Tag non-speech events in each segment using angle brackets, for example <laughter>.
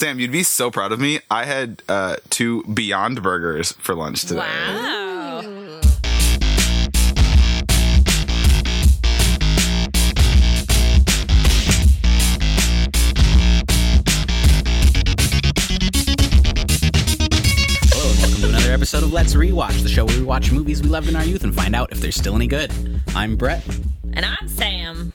Sam, you'd be so proud of me. I had uh, two Beyond Burgers for lunch today. Wow. Hello and welcome to another episode of Let's Rewatch, the show where we watch movies we loved in our youth and find out if they're still any good. I'm Brett. And I'm Sam.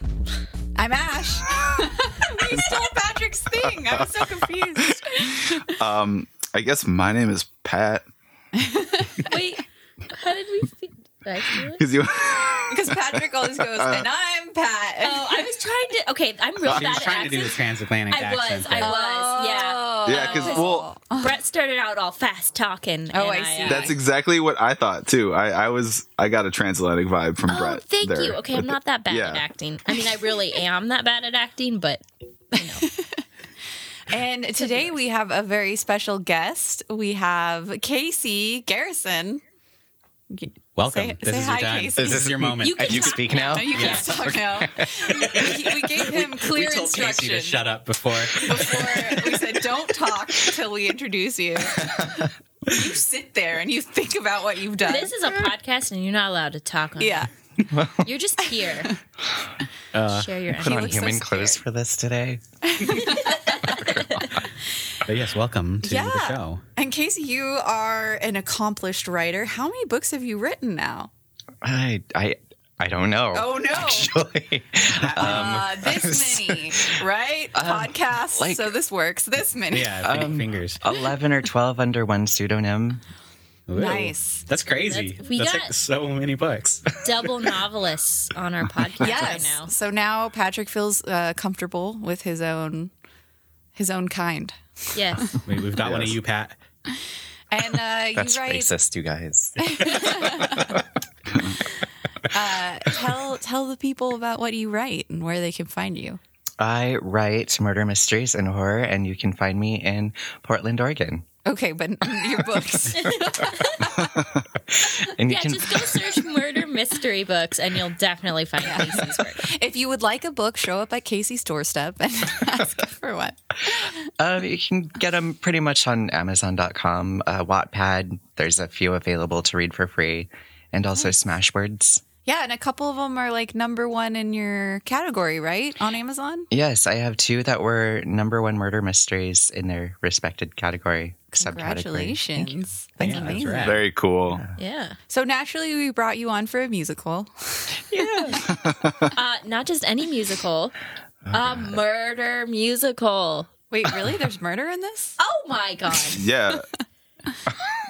I'm Ash. <laughs> we stole Patrick's thing. I was so confused. <laughs> Um, I guess my name is Pat <laughs> Wait, how did we? Fe- did I steal it? because you. <laughs> Because Patrick always goes, and I'm Pat. Oh, I was trying to. Okay, I'm real She bad was at trying to do the accents. transatlantic I accent. was, I there. was, yeah. Yeah, because well, Brett started out all fast talking. Oh, I see. uh, that's exactly what I thought too. I, I was I got a transatlantic vibe from Oh, Brett. thank there. you. Okay, I'm not that bad Yeah. at acting. I mean, I really am that bad at acting, but <laughs> And today we have a very special guest. We have Casey Garrison. Welcome. Say- this say is hi, your time. Casey. This is your moment. You can You talk speak now? No, you Yeah. can't talk now. <laughs> we, we gave him we clear told Casey to shut up before. before we said, "Don't talk until we introduce you." you sit there and you think about what you've done. this is a podcast, and you're not allowed to talk. On yeah. it. you're just here. <laughs> Share your Put on looks so human clothes for this today. <laughs> <laughs> But yes, welcome to Yeah. the show. And Casey, you are an accomplished writer. How many books have you written now? I I I don't know. Oh no. Actually, <laughs> Uh, this <laughs> many, right? Podcasts. like- so this works. This many. Yeah, big fingers. eleven or twelve under one pseudonym. Ooh. Nice. That's crazy. That's- we That's got- like so many books. Double novelists on our podcast right Yes. now. So now Patrick feels uh, comfortable with his own his own kind. Yes. <laughs> we, we've got one of you, Pat. And uh, <laughs> you That's write. racist, you guys. <laughs> Uh, tell tell the people about what you write and where they can find you. I write murder mysteries and horror, and you can find me in Portland, Oregon. Okay, but <laughs> your books. <laughs> <laughs> And you Yeah, can just go search murder mystery books and you'll definitely find Casey's work. if you would like a book, show up at Casey's doorstep and ask for one. uh, you can get them pretty much on Amazon.com, uh, Wattpad. There's a few available to read for free, and also Smashwords. Yeah, and a couple of them are like number one in your category, right? On Amazon. Yes, I have two that were number one murder mysteries in their respected category subcategory. Congratulations. That's Yeah, that's right. Very cool. Yeah. So naturally, we brought you on for a musical. <laughs> <laughs> Uh, not just any musical, a murder musical. Wait, really? There's murder in this? Oh my God. Yeah. <laughs>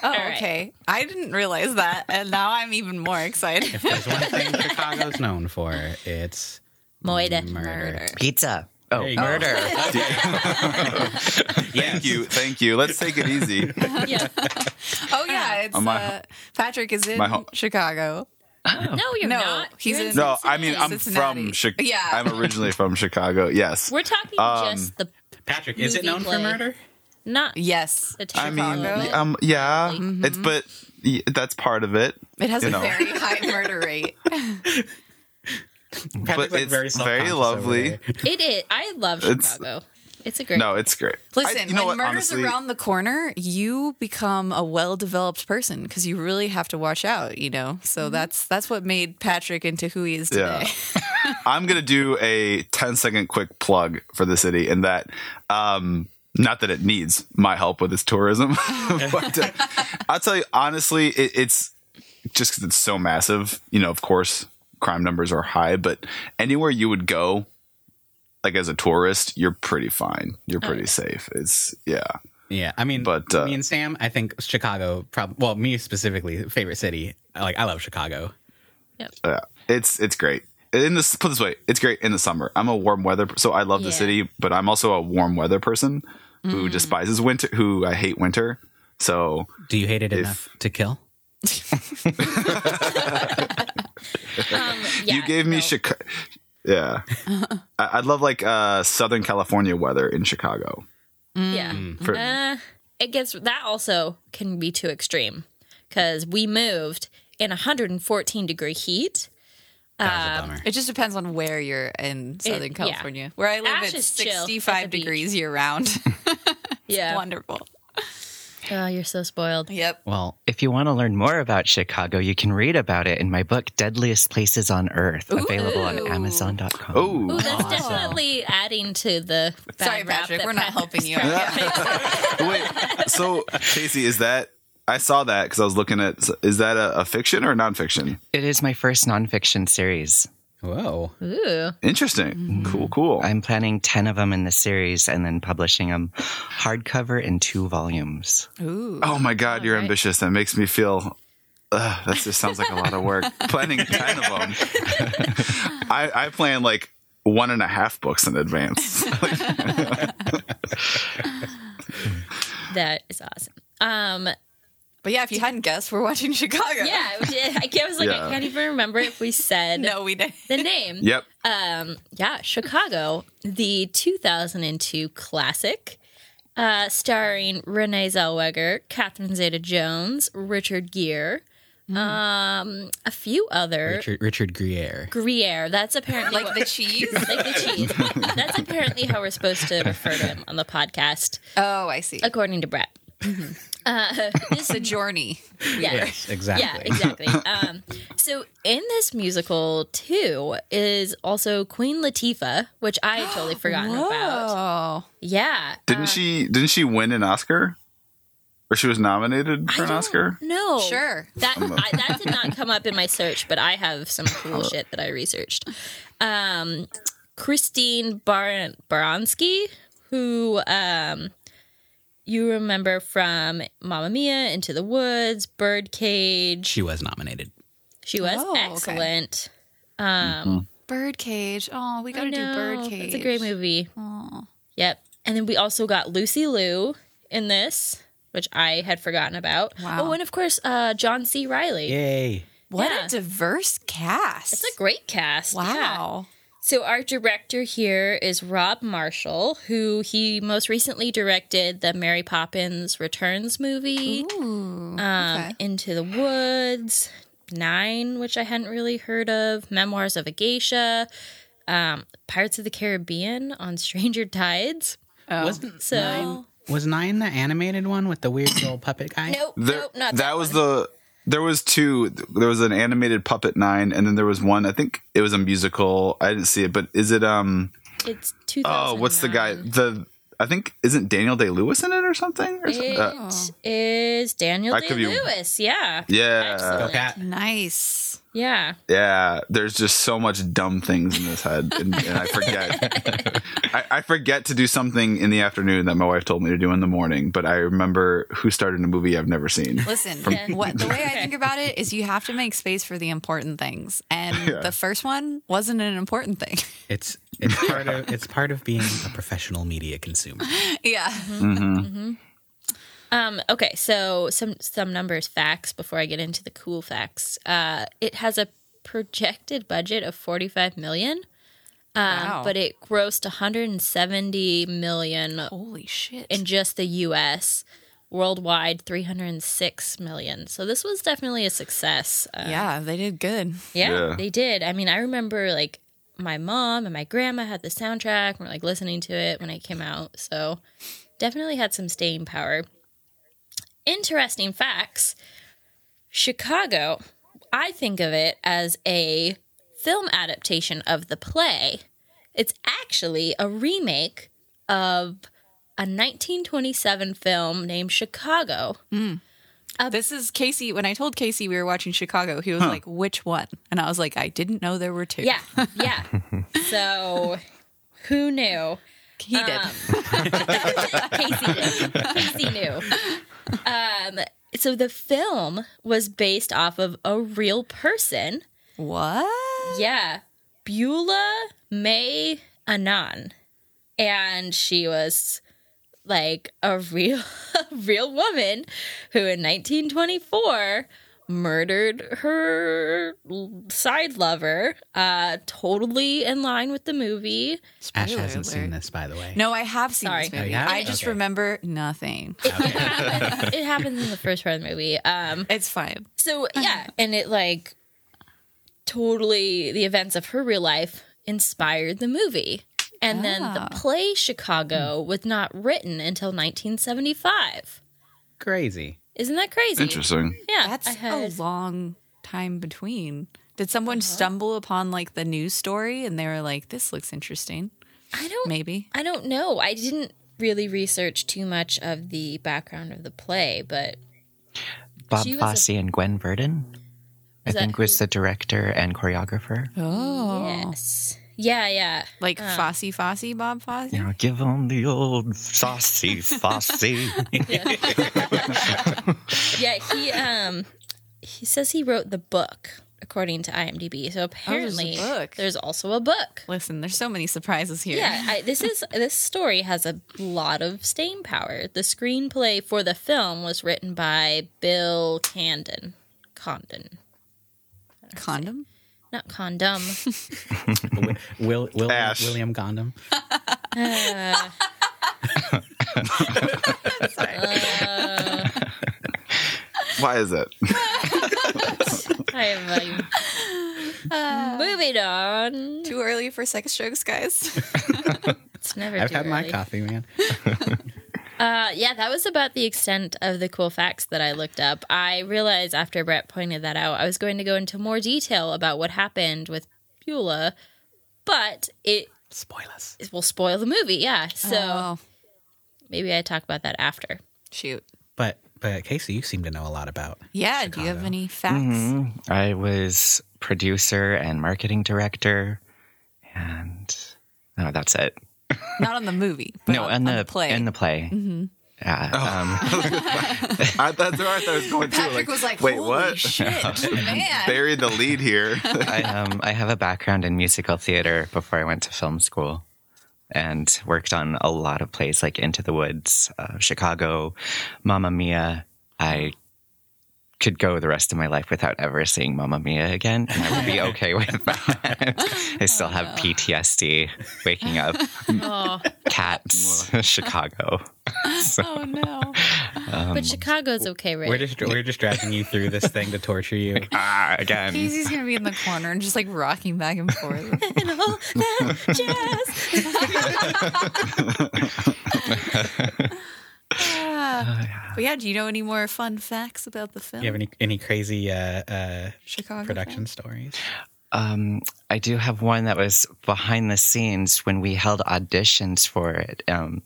Oh, right. okay. I didn't realize that, and now I'm even more excited. If there's one thing Chicago's known for, it's Moida. murder. Pizza. Oh, There you go. murder. <laughs> <laughs> Thank you. Thank you. Let's take it easy. Yeah. Oh yeah, it's On my- uh, Patrick is in my home- Chicago. No, you're No, not. he's You're in- No, I mean I'm Cincinnati. from Chicago. Yeah. I'm originally from Chicago. Yes. We're talking Um, just the Patrick, is it Movie known play. for murder? Not Yes, the I mean, um, yeah, it's but y- that's part of it. it has a know. very high murder rate. <laughs> Patrick But looked it's very self-conscious lovely. it is. I love It's- Chicago. It's a great. No, it's great. Listen, I, you know when what? murder's Honestly, around the corner, you become a well-developed person because you really have to watch out. You know, so that's that's what made Patrick into who he is today. Yeah. <laughs> I'm gonna do a 10 second quick plug for the city, and that, um, not that it needs my help with its tourism, <laughs> but uh, I'll tell you honestly, it, it's just because it's so massive. You know, of course, crime numbers are high, but anywhere you would go, like as a tourist, you're pretty fine. You're pretty safe. It's yeah. Yeah, I mean, But, uh, me and Sam, I think Chicago, prob- well, me specifically, favorite city. Like, I love Chicago. Yeah, it's it's great. In this, put this way, it's great in the summer. I'm a warm weather, so I love the city, but I'm also a warm weather person who despises winter. Who I hate winter. So Do you hate it If- enough to kill? Um, <laughs> yeah, you gave me no. Chicago. Yeah, <laughs> I- I'd love like uh, Southern California weather in Chicago. Yeah. For- Uh, it gets that also can be too extreme because we moved in 114 degree heat. That was a um, bummer. It just depends on where you're in Southern yeah. California. Where I live, Ash it's is chill at 65 the beach. degrees year round. <laughs> Yeah. Wonderful. Oh, you're so spoiled. Yep. Well, If you want to learn more about Chicago, you can read about it in my book, Deadliest Places on Earth, available on Ooh. Amazon.com. Ooh, Oh, that's definitely adding to the. Sorry, Patrick. We're not helping you. out. <laughs> <laughs> wait. So Casey, is that? I saw that because I was looking at. Is that a, a fiction or nonfiction? It is my first nonfiction series. whoa. Ooh. Interesting. Cool. Cool. I'm planning 10 of them in the series and then publishing them hardcover in two volumes. Ooh. oh my God, you're right. ambitious. That makes me feel. Uh, that just sounds like a lot of work. <laughs> Planning ten of them. <laughs> I, I plan like one and a half books in advance. <laughs> That is awesome. Um, But yeah, if you hadn't guessed, we're watching <laughs> Chicago. yeah, I I was like, Yeah. I can't even remember if we said <laughs> No, we didn't. the name. yep. Um, yeah, Chicago, the 2002 classic, uh, starring Renee Zellweger, Catherine Zeta-Jones, Richard Gere, um, a few other Richard, Richard Gruyere. Gruyere. That's apparently Like what- the <laughs> cheese. like the cheese. That's apparently how we're supposed to refer to him on the podcast, Oh, I see. according to Brett. Uh, this The <laughs> journey. yeah. Yes, exactly. Yeah, exactly. <laughs> um, so in this musical too is also Queen Latifah, which I had totally <gasps> forgotten about. Oh. Yeah, Didn't she? Didn't she win an Oscar? Or she was nominated for I an Oscar? No. Sure. That I, that did not come up in my search, but I have some <laughs> cool shit that I researched. Um, Christine Bar- Baranski, who um, you remember from Mamma Mia, Into the Woods, Birdcage. She was nominated. She was Oh, okay. excellent. Um, Birdcage. Oh, we got to do Birdcage. It's a great movie. Yep. And then we also got Lucy Liu in this, which I had forgotten about. Wow. Oh, and of course, uh, John C. Reilly. Yay. What Yeah. a diverse cast. It's a great cast. yeah. Wow. So our director here is Rob Marshall, who he most recently directed the Mary Poppins Returns movie, Ooh. um, okay. Into the Woods, Nine, which I hadn't really heard of, Memoirs of a Geisha, um, Pirates of the Caribbean on Stranger Tides. Oh. Wasn't So nine, was nine the animated one with the weird little puppet guy? nope, There, nope, not that, that, was one. the. There was two. There was an animated Puppet Nine, and then there was one. I think it was a musical. I didn't see it, but is it? Um. It's Oh, what's the guy? The I think isn't Daniel Day Lewis in it or something? Or something? It Uh, is Daniel I Day Lewis. Yeah. yeah, Excellent. Cat. Nice. Yeah. yeah. There's just so much dumb things in this head, and, and I forget. <laughs> I, I forget to do something in the afternoon that my wife told me to do in the morning, but I remember who started a movie I've never seen. Listen, what the way I think about it is you have to make space for the important things. And the first one wasn't an important thing. <laughs> It's it's part of it's part of being a professional media consumer. yeah. Mm-hmm. Mm-hmm. Um, okay, so some some numbers facts before I get into the cool facts. Uh, it has a projected budget of 45 million, um, Wow. but it grossed 170 million Holy shit. in just the US. Worldwide, 306 million. So this was definitely a success. Uh, yeah, they did good. yeah, Yeah. they did. I mean, I remember like my mom and my grandma had the soundtrack and were like listening to it when it came out. So definitely had some staying power. Interesting facts Chicago, I think of it as a film adaptation of the play. It's actually a remake of a 1927 film named Chicago. Hmm. This is Casey. When I told Casey we were watching Chicago, he was like, which one? And I was like, I didn't know there were two. Yeah, yeah. <laughs> so who knew? He did. <laughs> Casey did. Casey knew. Um, so the film was based off of a real person. what? Yeah, Beulah May Annan, and she was like a real, <laughs> a real woman who in 1924 murdered her side lover. Uh, totally in line with the movie. Ash hasn't seen this, by the way. No, I have seen Sorry. this Oh, movie. you have? I just Okay. remember nothing. <laughs> It happens, it happens in the first part of the movie. Um, It's fine. so yeah, and it like totally the events of her real life inspired the movie. And then the play Chicago was not written until 1975. Crazy. Isn't that crazy? Interesting. Yeah, That's I had, a long time between. Did someone uh-huh. stumble upon like the news story and they were like, "This looks interesting"? I don't Maybe. I don't know. I didn't really research too much of the background of the play, but Bob She was a- Fosse and Gwen Verdon, I Is that think, was the director and choreographer. Oh, yes. Yeah, yeah. like Fosse, Fosse, Bob Fosse. Yeah, give him the old saucy Fosse. <laughs> Yeah, he um he says he wrote the book according to IMDb. So apparently book. there's also a book. Listen, there's so many surprises here. Yeah, I, this is this story has a lot of staying power. The screenplay for the film was written by Bill Condon. Condon, Condom. Not condom. <laughs> Will, Will Ash. William Gondom. Why is it? <laughs> I am um, moving on. Too early for sex jokes, guys. It's never. I've too had my coffee, man. <laughs> Uh, yeah, that was about the extent of the cool facts that I looked up. I realized after Brett pointed that out, I was going to go into more detail about what happened with Beulah, but it Spoilers. it will spoil the movie. Yeah, so oh, maybe I talk about that after. shoot. But but Casey, you seem to know a lot about. Yeah. Do you have any facts? Mhm. I was producer and marketing director, and no, that's it. <laughs> Not on the movie. But no, on, and on the, the play. In the play. Yeah. Um, <laughs> I, that's where I thought I was going too. Patrick was like, wait, "Holy what? shit, <laughs> man!" Buried the lead here. I um I have a background in musical theater before I went to film school, and worked on a lot of plays like Into the Woods, uh, Chicago, Mamma Mia. I could go the rest of my life without ever seeing Mamma Mia again, and I would be okay <laughs> with that. <laughs> I still have PTSD waking up. Oh, Cats, Chicago. <laughs> oh no. but Chicago's okay, right? We're just we're just dragging you through this thing to torture you. Ah, again. Casey's gonna be in the corner and just like rocking back and forth. and all that jazz. But yeah, do you know any more fun facts about the film? Do you have any any crazy uh, uh, Chicago production stories? Um, I do have one that was behind the scenes when we held auditions for it um,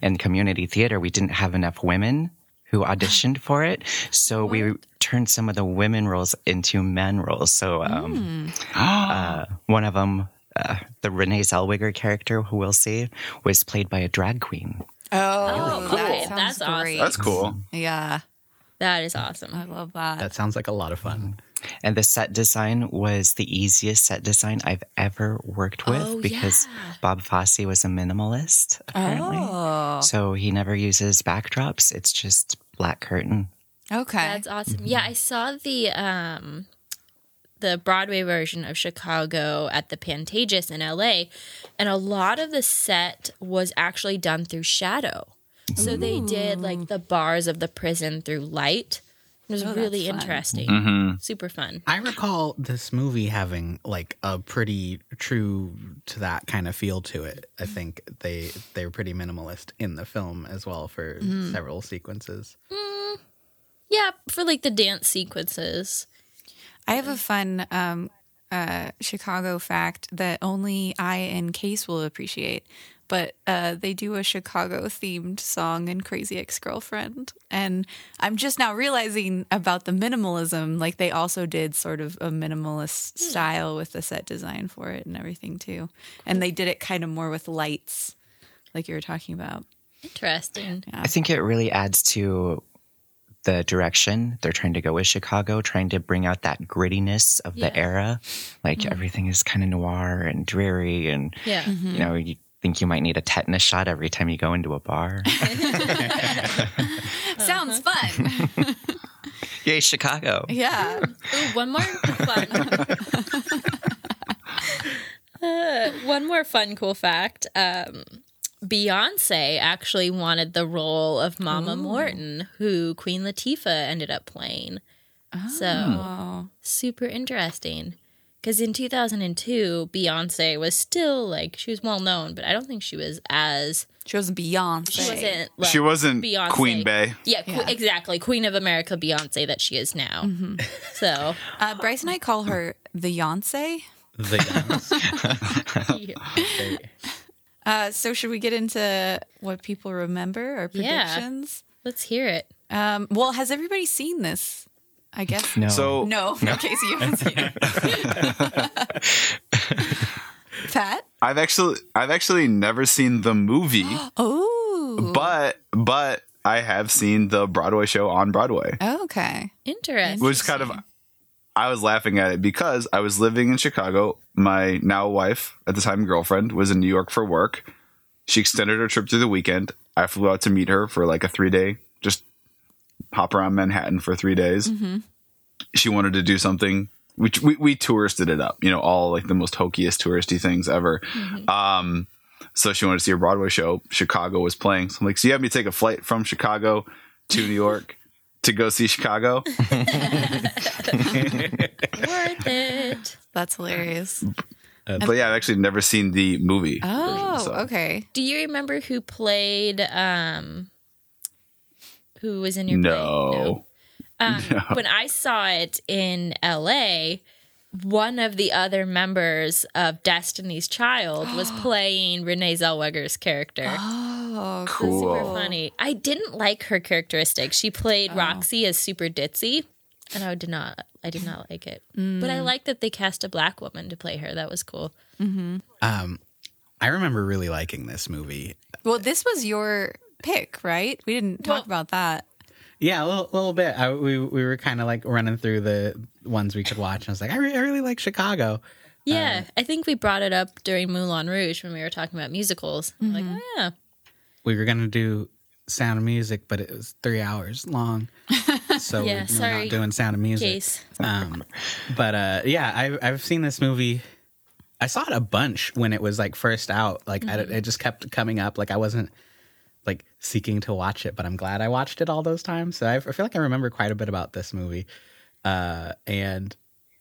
in community theater. We didn't have enough women who <gasps> auditioned for it, so we turned some of the women roles into men roles. So um, <gasps> uh, one of them, uh, the Renee Zellweger character, who we'll see, was played by a drag queen. Oh, cool. that sounds That's awesome. That's cool. Yeah, That is awesome. I love that. That sounds like a lot of fun. And the set design was the easiest set design I've ever worked with Oh, because yeah. Bob Fosse was a minimalist, apparently. Oh, So he never uses backdrops. It's just black curtain. okay. That's awesome. Yeah, I saw the um the Broadway version of Chicago at the Pantages in LA, and a lot of the set was actually done through shadow. So they did like the bars of the prison through light. It was Oh, that's really fun. interesting. Mm-hmm. Super fun. I recall this movie having like a pretty true to that kind of feel to it. I think they they were pretty minimalist in the film as well for mm-hmm. several sequences. Mm, yeah, for like the dance sequences. I have a fun um, uh, Chicago fact that only I and Case will appreciate. But uh, they do a Chicago themed song in Crazy Ex Girlfriend. And I'm just now realizing about the minimalism. Like they also did sort of a minimalist style with the set design for it and everything too. And they did it kind of more with lights, like you were talking about. Interesting. I think it really adds to the direction they're trying to go with Chicago, trying to bring out that grittiness of Yeah. the era. Like everything is kind of noir and dreary, and Yeah. you know, you think you might need a tetanus shot every time you go into a bar. <laughs> <laughs> Sounds fun. <laughs> Yay, Chicago! yeah. Ooh, one more fun. Uh, one more fun, cool fact. Um, Beyonce actually wanted the role of Mama Morton, who Queen Latifah ended up playing. So Oh. super interesting. because in 2002, Beyonce was still like she was well known, but I don't think she was as She wasn't Beyonce. she wasn't. Like, she wasn't Beyonce. Queen Bey. Yeah, que- Yeah. exactly. Queen of America, Beyonce, that she is now. So, Uh, Bryce and I call her the Beyonce. The <laughs> <laughs> Youngs. Yeah. Uh, so should we get into what people remember or Yeah. predictions? let's hear it. Um, well, has everybody seen this? I guess No. So No, in case you haven't seen it. <laughs> Pat? I've actually I've actually never seen the movie, <gasps> Oh. but but I have seen the Broadway show on Broadway. Okay. Interesting. which kind of I was laughing at it because I was living in Chicago. My now wife, at the time girlfriend, was in New York for work. She extended her trip through the weekend. I flew out to meet her for like a three day, just hop around Manhattan for three days. She wanted to do something. Which we, we touristed it up, you know, all like the most hokiest touristy things ever. Um, so she wanted to see a Broadway show. Chicago was playing. So I'm like, so you have me take a flight from Chicago to New York to go see Chicago? <laughs> Worth it. That's hilarious. But yeah, I've actually never seen the movie. Oh, So- okay. Do you remember who played? um Who was in your play? <laughs> no. Um, When I saw it in L.A., one of the other members of Destiny's Child was <gasps> playing Renee Zellweger's character. Oh, Oh, cool. Super funny. I didn't like her characteristic. She played oh. Roxy as super ditzy, and I did not. I did not like it. But I mm. like that they cast a black woman to play her. That was cool. Mm-hmm. Um, I remember really liking this movie. well, this was your pick, right? We didn't talk Well- about that. Yeah, a little, little bit. I, we we were kind of like running through the ones we could watch, and I was like, I, re- I really like Chicago. Yeah, uh, I think we brought it up during Moulin Rouge when we were talking about musicals. I'm Like, mm-hmm. oh yeah, We were gonna do Sound of Music, but it was three hours long, <laughs> so Yeah, we're, we're not doing Sound of Music. case. Um, but uh, yeah, I, I've seen this movie. I saw it a bunch when it was like first out. Like I, it just kept coming up. Like I wasn't like seeking to watch it, but I'm glad I watched it all those times. So I, I feel like I remember quite a bit about this movie, uh, and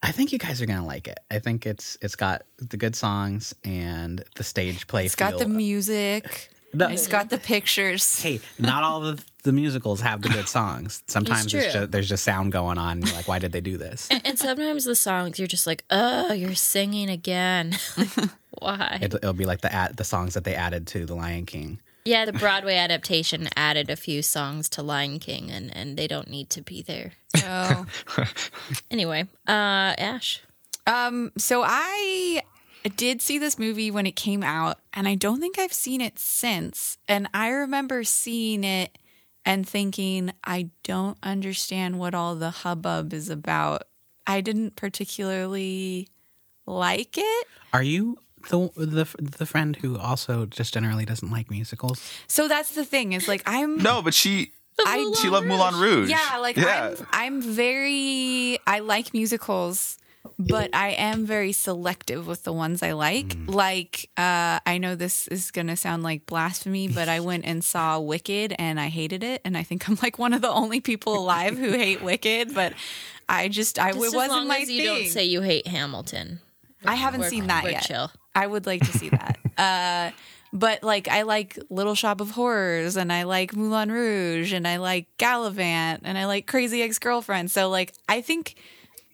I think you guys are gonna like it. I think it's it's got the good songs and the stage play. It's got the music. No. It's got the pictures. Hey, not all of the musicals have the good songs. <laughs> Sometimes It's it's just, there's just sound going on. You're like, why did they do this? And sometimes the songs you're just like, oh, you're singing again. <laughs> Why? It, it'll be like the ad, the songs that they added to The Lion King. Yeah, the Broadway adaptation added a few songs to Lion King, and and they don't need to be there. Oh. <laughs> Anyway, uh, Ash. Um, so I did see this movie when it came out, and I don't think I've seen it since. And I remember seeing it and thinking, I don't understand what all the hubbub is about. I didn't particularly like it. Are you the the the friend who also just generally doesn't like musicals? So that's the thing is like I'm No, but she I she loved Moulin Rouge. Yeah, like yeah. I'm I'm very I like musicals, but I am very selective with the ones I like. Like uh I know this is going to sound like blasphemy, but I went and saw Wicked and I hated it and I think I'm like one of the only people alive who hate Wicked, but I just I Just it wasn't long my as you thing. don't say you hate Hamilton. I haven't We're- seen that yet. chill. I would like to see that. <laughs> uh, but like, I like Little Shop of Horrors, and I like Moulin Rouge, and I like Galavant, and I like Crazy Ex Girlfriend. So like, I think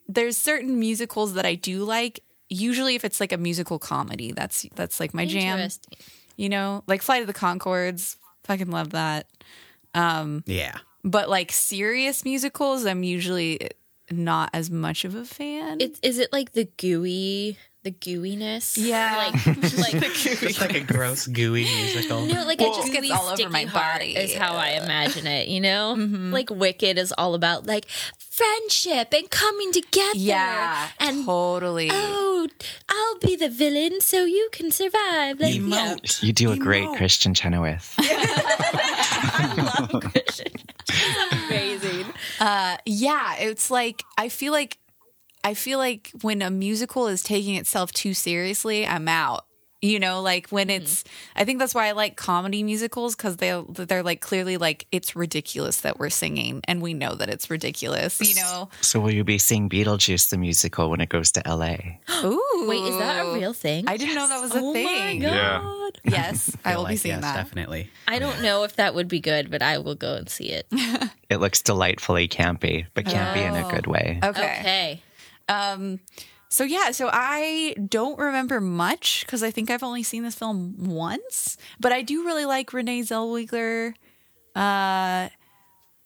there's certain musicals that I do like. Usually, if it's like a musical comedy, that's that's like my jam. You know, like Flight of the Conchords. Fucking love that. Um, Yeah. But like serious musicals, I'm usually not as much of a fan. It, is it like the gooey, the gooiness? Yeah. like <laughs> like It's like a gross, gooey musical. No, like Well- it just Gets gets all over my body. Is how I imagine it. You know, like Wicked is all about like friendship and coming together. yeah, and totally. oh, I'll be the villain so you can survive. Like, yeah. You do a great Emote. Kristin Chenoweth. <laughs> I love Kristin. <laughs> It's amazing. Uh, yeah, it's like I feel like I feel like when a musical is taking itself too seriously, I'm out. You know, like when mm-hmm. it's, I think that's why I like comedy musicals because they they're like clearly like it's ridiculous that we're singing and we know that it's ridiculous. You know, So will you be seeing Beetlejuice the musical when it goes to LA? ooh, Wait, is that a real thing? I didn't know that was a oh thing. my god. Yeah. Yes, <laughs> I Feel will be seeing yes, that. definitely. I don't know if that would be good, but I will go and see it. <laughs> It looks delightfully campy, but campy in a oh. good way. Okay. Okay. So yeah, so I don't remember much because I think I've only seen this film once, but I do really like Renee Zellweger. Uh,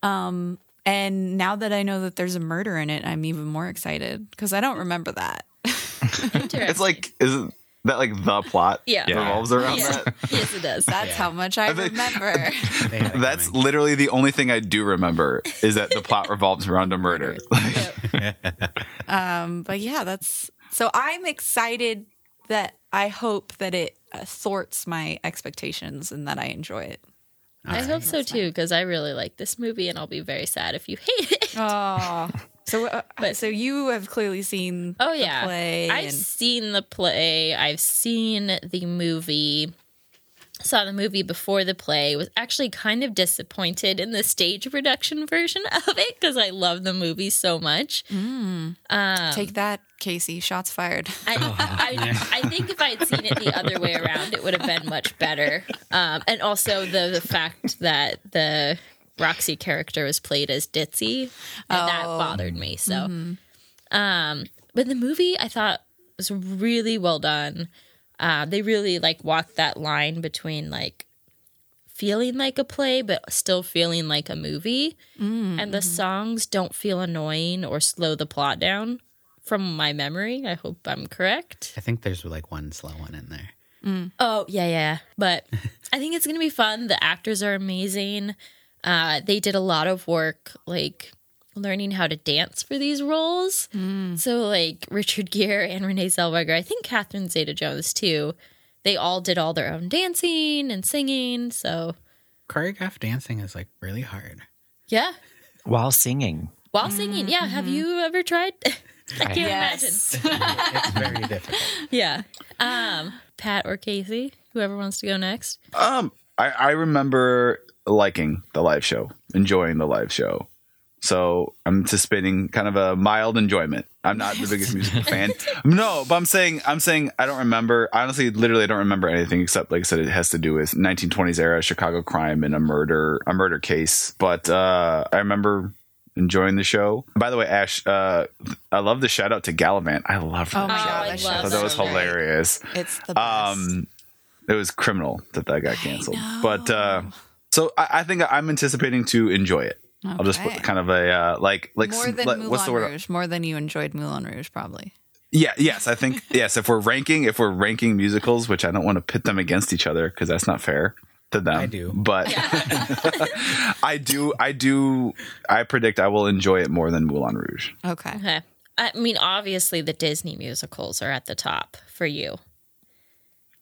um, and now that I know that there's a murder in it, I'm even more excited because I don't remember that. It's like isn't that like the plot Yeah. Yeah. revolves around Yeah. that? yes, it does. That's how much I remember. <laughs> They had it That's literally the only thing I do remember is that the plot revolves around a murder. <laughs> <laughs> but yeah, that's so I'm excited that I hope that it uh, thwarts my expectations and that I enjoy it. I hope so too, because I really like this movie, and I'll be very sad if you <laughs> hate it. Oh, so uh, <laughs> But- so you have clearly seen Oh the yeah, play I've and- seen the play. I've seen the movie. Saw the movie before the play. Was actually kind of disappointed in the stage production version <laughs> of it because I love the movie so much. Take that, Casey. Shots fired. <laughs> I, I, I think if I had seen it the other way around, it would have been much better. Um, and also the the fact that the Roxy character was played as Ditzy, and that bothered me. So, um, but the movie I thought was really well done. Uh, they really like walk that line between like feeling like a play but still feeling like a movie and the songs don't feel annoying or slow the plot down from my memory i hope i'm correct I think there's like one slow one in there. Oh yeah, yeah. But <laughs> I think it's gonna be fun. The actors are amazing. Uh, they did a lot of work, like learning how to dance for these roles. So like Richard Gere and Renee Zellweger, I think Catherine Zeta-Jones too. They all did all their own dancing and singing. So Choreographed dancing is like really hard. yeah, While singing. while singing. Yeah, have you ever tried? <laughs> I can't Yes. It's very difficult. Yeah. Um, Pat or Casey, whoever wants to go next. Um, I, I remember liking the live show, enjoying the live show. So I'm anticipating kind of a mild enjoyment. I'm not the biggest musical fan. No, but I'm saying I'm saying I don't remember. Honestly, literally, I don't remember anything except, like I said, it has to do with 1920s era Chicago crime and a murder, a murder case. But uh, I remember enjoying the show. By the way, Ash, uh, I love the shout out to Galavant. I loved that Oh my show. god, I that love I thought was that was so hilarious. It's the best. Um, it was criminal that that got canceled. But uh, so I, I think I'm anticipating to enjoy it. I'll just put kind of a uh, like like more than like, Moulin what's the word? Rouge. More than you enjoyed Moulin Rouge, probably. Yeah, yes, I think <laughs> yes. If we're ranking, if we're ranking musicals, which I don't want to pit them against each other because that's not fair to them. I do. but <laughs> I do. I do. I predict I will enjoy it more than Moulin Rouge. Okay. Okay. I mean, obviously, the Disney musicals are at the top for you.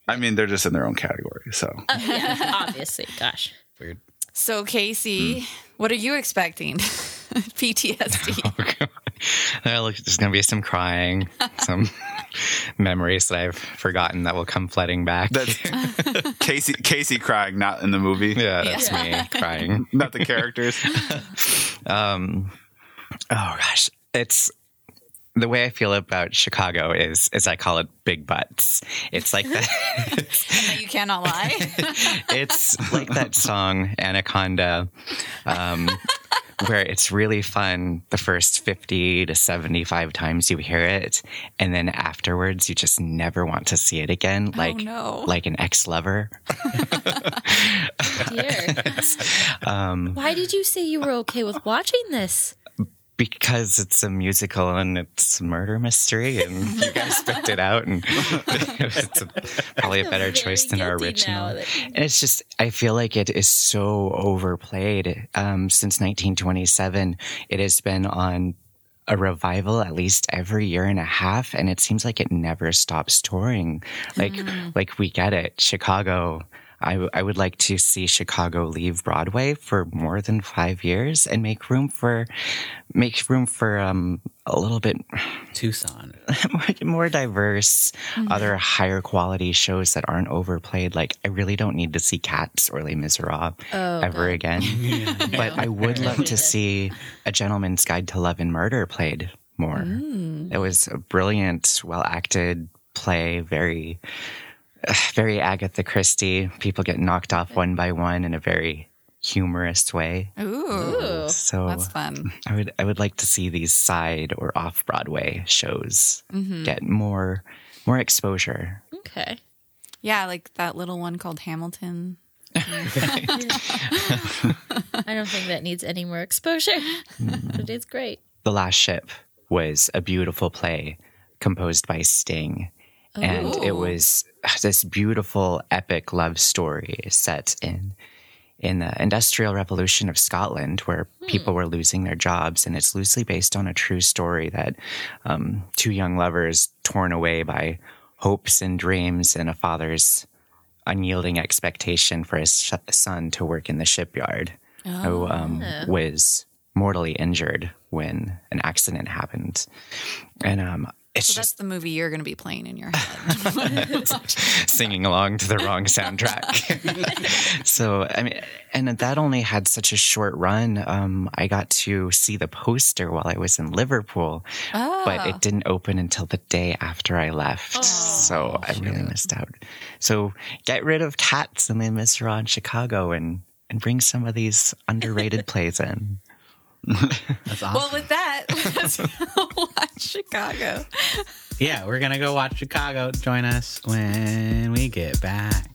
I mean, they're just in their own category. So Yeah, obviously. Gosh. Weird. So Casey, what are you expecting? <laughs> PTSD. Well, <laughs> look, there's going to be some crying, <laughs> some memories that I've forgotten that will come flooding back. that's Casey. Casey crying, not in the movie. yeah, that's me crying. Not the characters. Um, oh gosh, it's the way I feel about Chicago is is I call it big butts. It's like that. <laughs> you cannot lie. <laughs> it's like that song Anaconda, um, where it's really fun the first fifty to seventy five times you hear it, and then afterwards you just never want to see it again, like no. like an ex lover. <laughs> Dear. Um, Why did you say you were okay with watching this? Because it's a musical and it's a murder mystery, and you guys picked it out, and <laughs> it's a, probably a better choice than our original. And it's just, I feel like it is so overplayed. Um, since 1927, it has been on a revival at least every year and a half, and it seems like it never stops touring. Like, like we get it, Chicago. I, w- I would like to see Chicago leave Broadway for more than five years and make room for make room for um, a little bit Tucson. more, <laughs> more diverse, other higher quality shows that aren't overplayed. Like I really don't need to see Cats or Les Miserables ever again. <laughs> But I would <laughs> love to see A Gentleman's Guide to Love and Murder played more. It was a brilliant, well acted play, very very Agatha Christie. People get knocked off one by one in a very humorous way. Ooh, So that's fun. I would I would like to see these side or off Broadway shows mm-hmm. get more more exposure. Okay. Yeah, like that little one called Hamilton. <laughs> I don't think that needs any more exposure. Hmm. but it's great. The Last Ship was a beautiful play composed by Sting. And it was this beautiful epic love story set in in the industrial revolution of Scotland where people were losing their jobs and it's loosely based on a true story that um, two young lovers torn away by hopes and dreams and a father's unyielding expectation for his sh- son to work in the shipyard who um, was mortally injured when an accident happened. And um, it's So just that's the movie you're going to be playing in your head. <laughs> <laughs> singing along to the wrong soundtrack. <laughs> so, I mean, and that only had such a short run. Um, I got to see the poster while I was in Liverpool, but it didn't open until the day after I left. so I really missed out. So get rid of cats and they miss in Chicago and, and bring some of these underrated plays in. <laughs> That's awesome. well, with that, <laughs> let's watch Chicago. yeah, we're gonna go watch Chicago. Join us when we get back.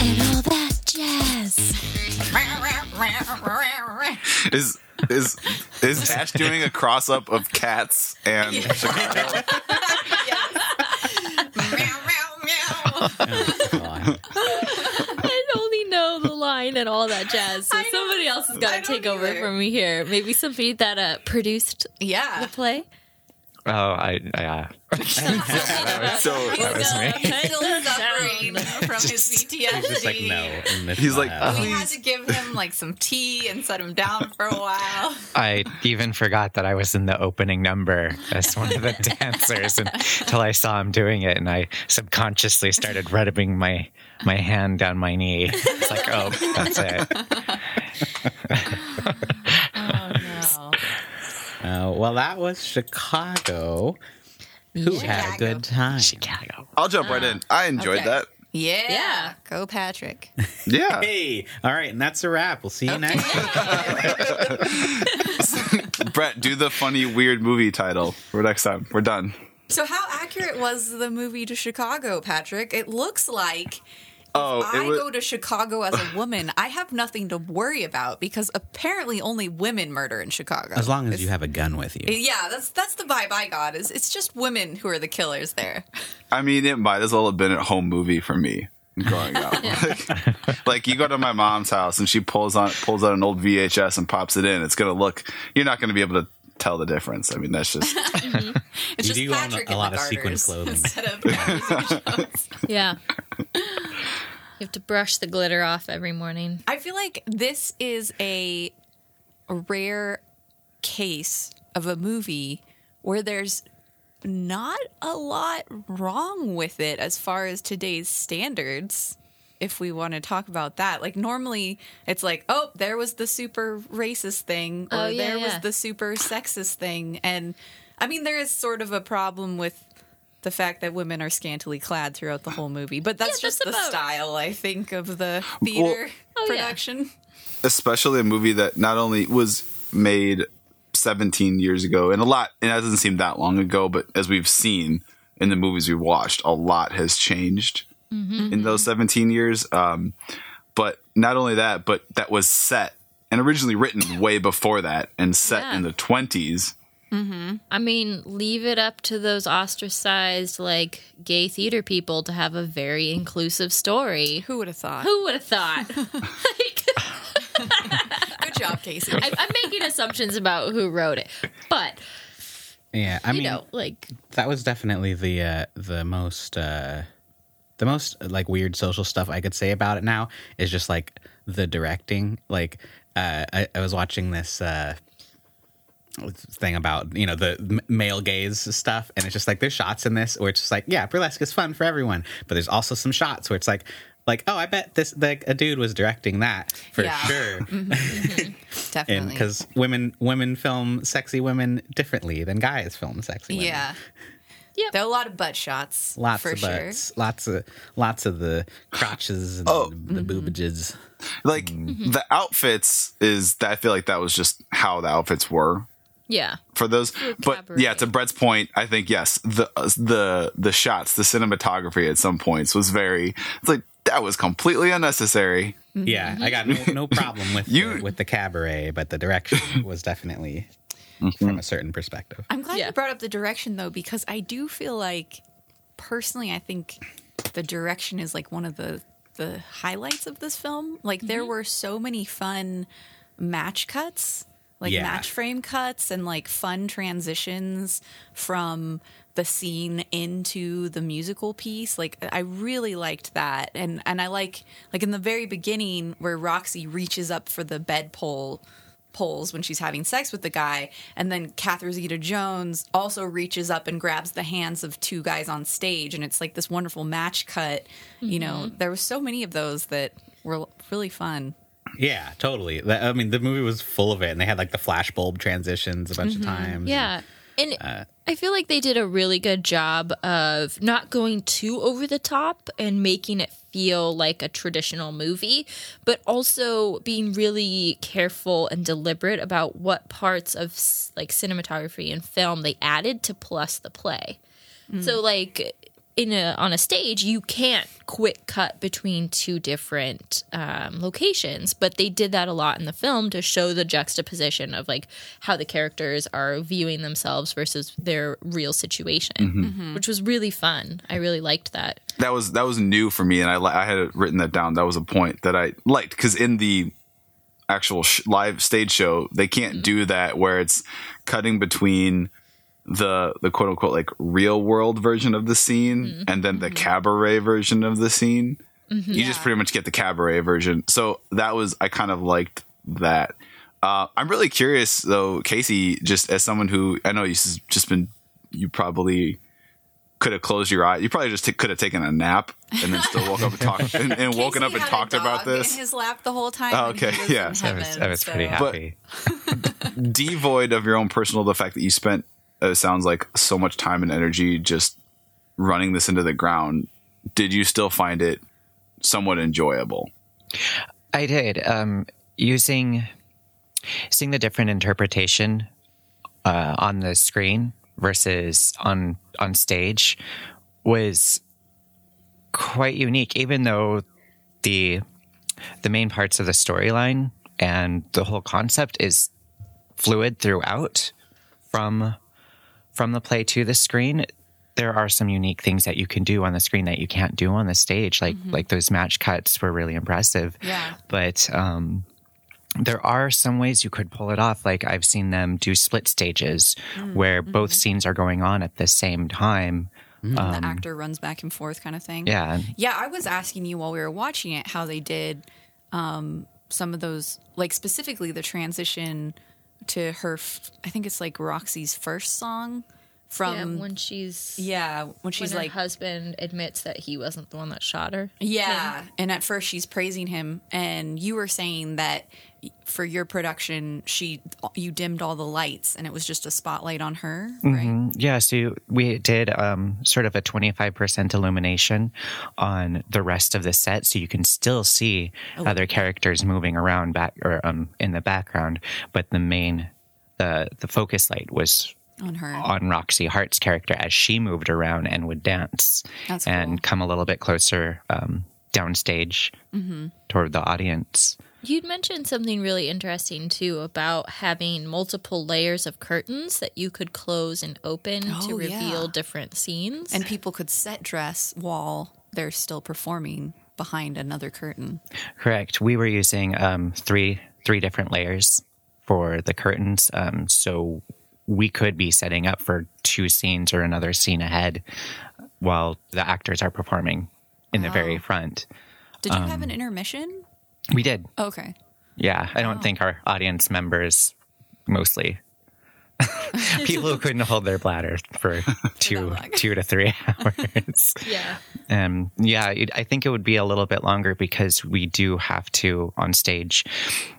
And all that jazz. Is is is Dash doing a cross up of cats and Chicago? I only know the line and all that jazz. So somebody else has got to take over either. from me here. Maybe somebody that uh, produced Yeah. the play. Oh, I, I uh, <laughs> So that was me. Still suffering from his PTSD. Just like no. He's like, not. We had to give him like some tea and set him down for a while. <laughs> I even forgot that I was in the opening number as one of the <laughs> dancers until I saw him doing it, and I subconsciously started rubbing my my hand down my knee. It's like, oh, that's it. No. Well, that was Chicago. Who had a good time? Chicago. I'll jump right in. I enjoyed Okay. that. Yeah. Yeah. Go, Patrick. <laughs> Yeah. Hey, all right, and that's a wrap. We'll see you next time. <laughs> Brett, do the funny weird movie title for next time. We're done. So, how accurate was the movie to Chicago, Patrick? It looks like Oh, I was, go to Chicago as a woman, I have nothing to worry about because apparently only women murder in Chicago. As long as It's- you have a gun with you. Yeah, that's that's the vibe I got. Is it's just women who are the killers there. I mean, it might as well have been a home movie for me growing up. <laughs> like, like, you go to my mom's house and she pulls on pulls out an old VHS and pops it in. It's gonna look. You're not gonna be able to tell the difference. I mean, that's just. <laughs> Mm-hmm. It's You just do own a- a lot of sequin garters clothing. <laughs> instead of. <laughs> Yeah. You have to brush the glitter off every morning. I feel like this is a rare case of a movie where there's not a lot wrong with it as far as today's standards. If we want to talk about that, like normally it's like, oh, there was the super racist thing, oh, or Oh, yeah, there yeah. was the super sexist thing. And I mean, there is sort of a problem with the fact that women are scantily clad throughout the whole movie, but that's Yeah, just that's the about- style, I think, of the theater Oh, yeah. production. especially a movie that not only was made 17 years ago and a lot and that doesn't seem that long ago but as we've seen in the movies we've watched a lot has changed in those 17 years um, but not only that but that was set and originally written way before that and set Yeah. in the 20s I mean, leave it up to those ostracized, like, gay theater people to have a very inclusive story. Who would have thought? Who would have thought? <laughs> like, <laughs> job, Casey. I, I'm making assumptions about who wrote it, but Yeah, I you mean, know, like that was definitely the uh, the most uh, the most like weird social stuff I could say about it now is just like the directing. Like uh, I, I was watching this uh, thing about you know the male gaze stuff, and it's just like there's shots in this where it's just like yeah, burlesque is fun for everyone, but there's also some shots where it's like. Like oh, I bet this like a dude was directing that for Yeah. sure, <laughs> <laughs> Definitely. because women women film sexy women differently than guys film sexy women. yeah. Yep. There are a lot of butt shots. lots for of sure. butts, lots of lots of the crotches and Oh. the, the boobages. Like mm-hmm. Mm-hmm. the outfits is that I feel like that was just how the outfits were yeah, for those. But yeah, to Brett's point, I think yes, the the the shots, the cinematography at some points was very. It's like that was completely unnecessary. Yeah, I got no, no problem with You- the, with the cabaret, but the direction <laughs> was definitely from mm-hmm. a certain perspective. I'm glad Yeah. you brought up the direction though, because I do feel like, personally, I think the direction is like one of the the highlights of this film. Like there mm-hmm. were so many fun match cuts, like Yeah. match frame cuts, and like fun transitions from the scene into the musical piece. Like I really liked that, and and I like like in the very beginning where Roxy reaches up for the bed pole poles when she's having sex with the guy, and then Catherine Zeta Jones also reaches up and grabs the hands of two guys on stage, and it's like this wonderful match cut. You know, mm-hmm. there was so many of those that were really fun. Yeah, totally. I mean, the movie was full of it, and they had like the flashbulb transitions a bunch of mm-hmm. times. yeah, and Uh, I feel like they did a really good job of not going too over the top and making it feel like a traditional movie, but also being really careful and deliberate about what parts of like cinematography and film they added to plus the play. So like in a on a stage you can't quick cut between two different um, locations but they did that a lot in the film to show the juxtaposition of like how the characters are viewing themselves versus their real situation mm-hmm. Mm-hmm. which was really fun. I really liked that. That was that was new for me, and I li- I had written that down. That was a point that I liked because in the actual sh- live stage show, they can't mm-hmm. do that where it's cutting between the the quote unquote like real world version of the scene mm-hmm. and then the mm-hmm. cabaret version of the scene. Mm-hmm. You just pretty much get the cabaret version. So that was I kind of liked that. Uh, I'm really curious though, Casey, just as someone who I know you've just been, you probably could have closed your eye. You probably just t- could have taken a nap and then still woke up and talked and, and <laughs> woken up and had a talked about this. in his lap the whole time. Oh, okay, yeah. in I was, heaven, I was pretty so- happy. <laughs> <laughs> Devoid of your own personal, the fact that you spent, uh, sounds like so much time and energy just running this into the ground. Did you still find it somewhat enjoyable? I did. Um, using seeing the different interpretation uh, on the screen versus on on stage was quite unique. Even though the the main parts of the storyline and the whole concept is fluid throughout from from the play to the screen there are some unique things that you can do on the screen that you can't do on the stage. Like mm-hmm. like those match cuts were really impressive. Yeah. but um there are some ways you could pull it off. Like i've seen them do split stages mm, where mm-hmm. both scenes are going on at the same time. Mm. The um, actor runs back and forth kind of thing. yeah. Yeah, I was asking you while we were watching it how they did um, some of those, like specifically the transition to her. F- I think it's like Roxy's first song from yeah, when she's yeah when she's her like husband admits that he wasn't the one that shot her yeah, and at first she's praising him, and you were saying that for your production, she you dimmed all the lights, and it was just a spotlight on her, right? Yeah, so we did um, sort of a 25% illumination on the rest of the set, so you can still see other characters moving around back or um, in the background, but the main the the focus light was On her. on Roxy Hart's character as she moved around and would dance and come a little bit closer um, downstage toward the audience. You'd mentioned something really interesting too about having multiple layers of curtains that you could close and open to Oh, yeah. reveal different scenes. and people could set dress while they're still performing behind another curtain. Correct. We were using um, three three different layers for the curtains. Um, so we could be setting up for two scenes or another scene ahead while the actors are performing in the very front. Did you have an intermission? We did. Okay. Yeah. I don't think our audience members mostly <laughs> people who couldn't hold their bladder for <laughs> two two to three <laughs> hours. Yeah. Um, yeah, it, I think it would be a little bit longer because we do have to on stage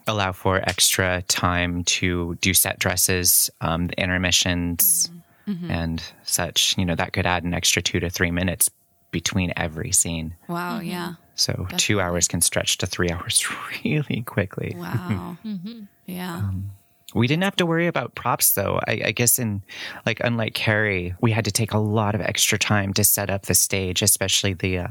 allow for extra time to do set dresses, um, the intermissions, and such. You know, that could add an extra two to three minutes between every scene. Wow. Yeah. So two hours can stretch to three <laughs> hours really quickly. Wow. <laughs> Yeah. We didn't have to worry about props though. I, I guess in like unlike Carrie, we had to take a lot of extra time to set up the stage, especially the uh,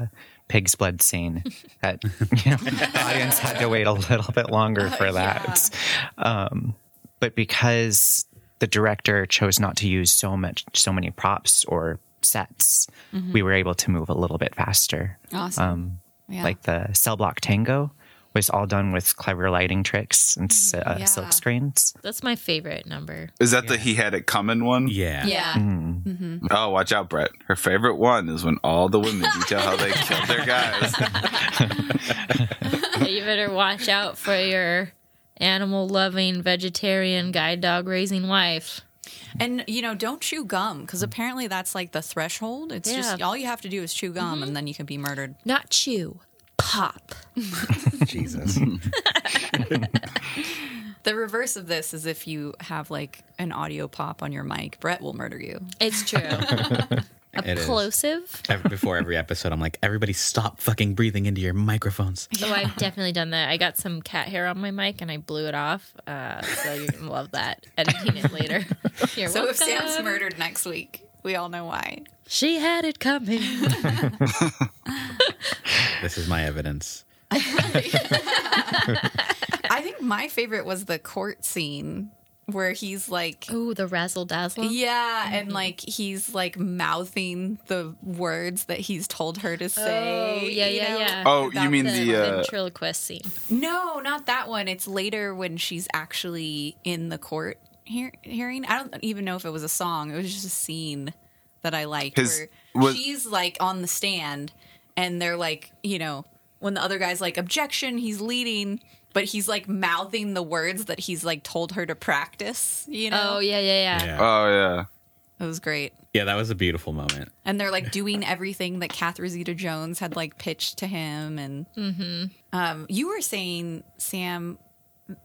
pig's blood scene. <laughs> That you know, the audience had to wait a little bit longer for that. Um, but because the director chose not to use so much, so many props or sets, we were able to move a little bit faster. awesome. Um, yeah. Like the cell block tango was all done with clever lighting tricks and uh, Yeah. silk screens. That's my favorite number. Is that the he had it coming one? Yeah. yeah. Oh, watch out, Brett. Her favorite one is when all the women <laughs> detail how they killed their guys. <laughs> You better watch out for your animal loving vegetarian guide dog raising wife. And you know, don't chew gum because apparently that's like the threshold. It's just all you have to do is chew gum, and then you can be murdered. Not chew, pop. <laughs> Jesus. <laughs> The reverse of this is if you have like an audio pop on your mic, Brett will murder you. It's true. <laughs> It is. Plosive. Every- Before every episode, I'm like, everybody stop fucking breathing into your microphones. Oh, I've <laughs> definitely done that. I got some cat hair on my mic and I blew it off. Uh, so you're gonna love that. <laughs> Editing it later. <laughs> You're So if Sam's murdered next week, we all know why. she had it coming. This is my evidence. I think my favorite was the court scene where he's like Ooh, the razzle dazzle. yeah, and like he's like mouthing the words that he's told her to say. Oh, yeah, you yeah, know? yeah. Oh, you mean The, the uh, ventriloquist scene. No, not that one. It's later when she's actually in the court hear- hearing. I don't even know if it was a song. It was just a scene that I liked His- where was- she's like on the stand and they're like, you know, when the other guy's like objection, he's leading, but he's like mouthing the words that he's like told her to practice, you know? Oh, yeah, yeah, yeah. Yeah. Oh yeah. It was great. Yeah, that was a beautiful moment. and they're like doing everything that Catherine Zeta Jones had like pitched to him. And um, you were saying, Sam,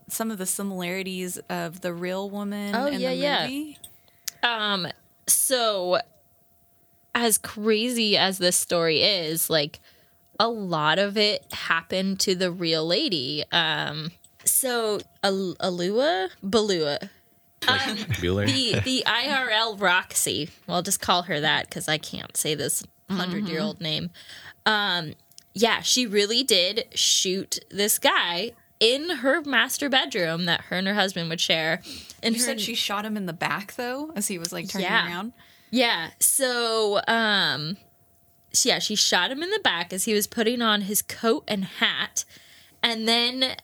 some of the similarities of the real woman Oh, and yeah, the yeah. movie. Um, so as crazy as this story is, like a lot of it happened to the real lady. Um, so Al- Alua, Balua, Bueller. the the IRL Roxy. Well, I'll just call her that because I can't say this 100 year old name. Um, yeah, she really did shoot this guy in her master bedroom that her and her husband would share. And You her- said she shot him in the back though, as he was like turning Yeah. around. Yeah. So, um, so yeah, she shot him in the back as he was putting on his coat and hat, and then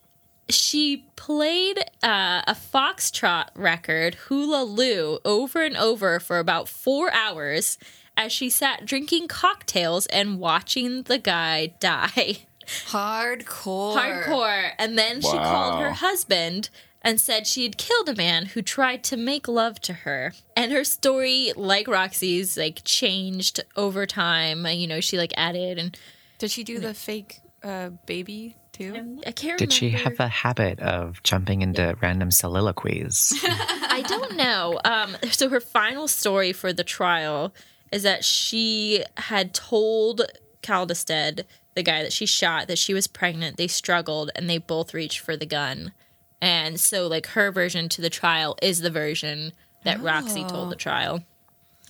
she played uh, a foxtrot record, Hula Lou, over and over for about four hours as she sat drinking cocktails and watching the guy die. <laughs> Hardcore. Hardcore. And then she called her husband and said she had killed a man who tried to make love to her. And her story, like Roxy's, like changed over time. You know, she like added and Did she do the fake uh, baby too? I can't Did she have a habit of jumping into random soliloquies? <laughs> <laughs> I don't know. Um, so her final story for the trial is that she had told Caldested, the guy that she shot, that she was pregnant. They struggled and they both reached for the gun. And so, like, her version to the trial is the version that Roxy told the trial.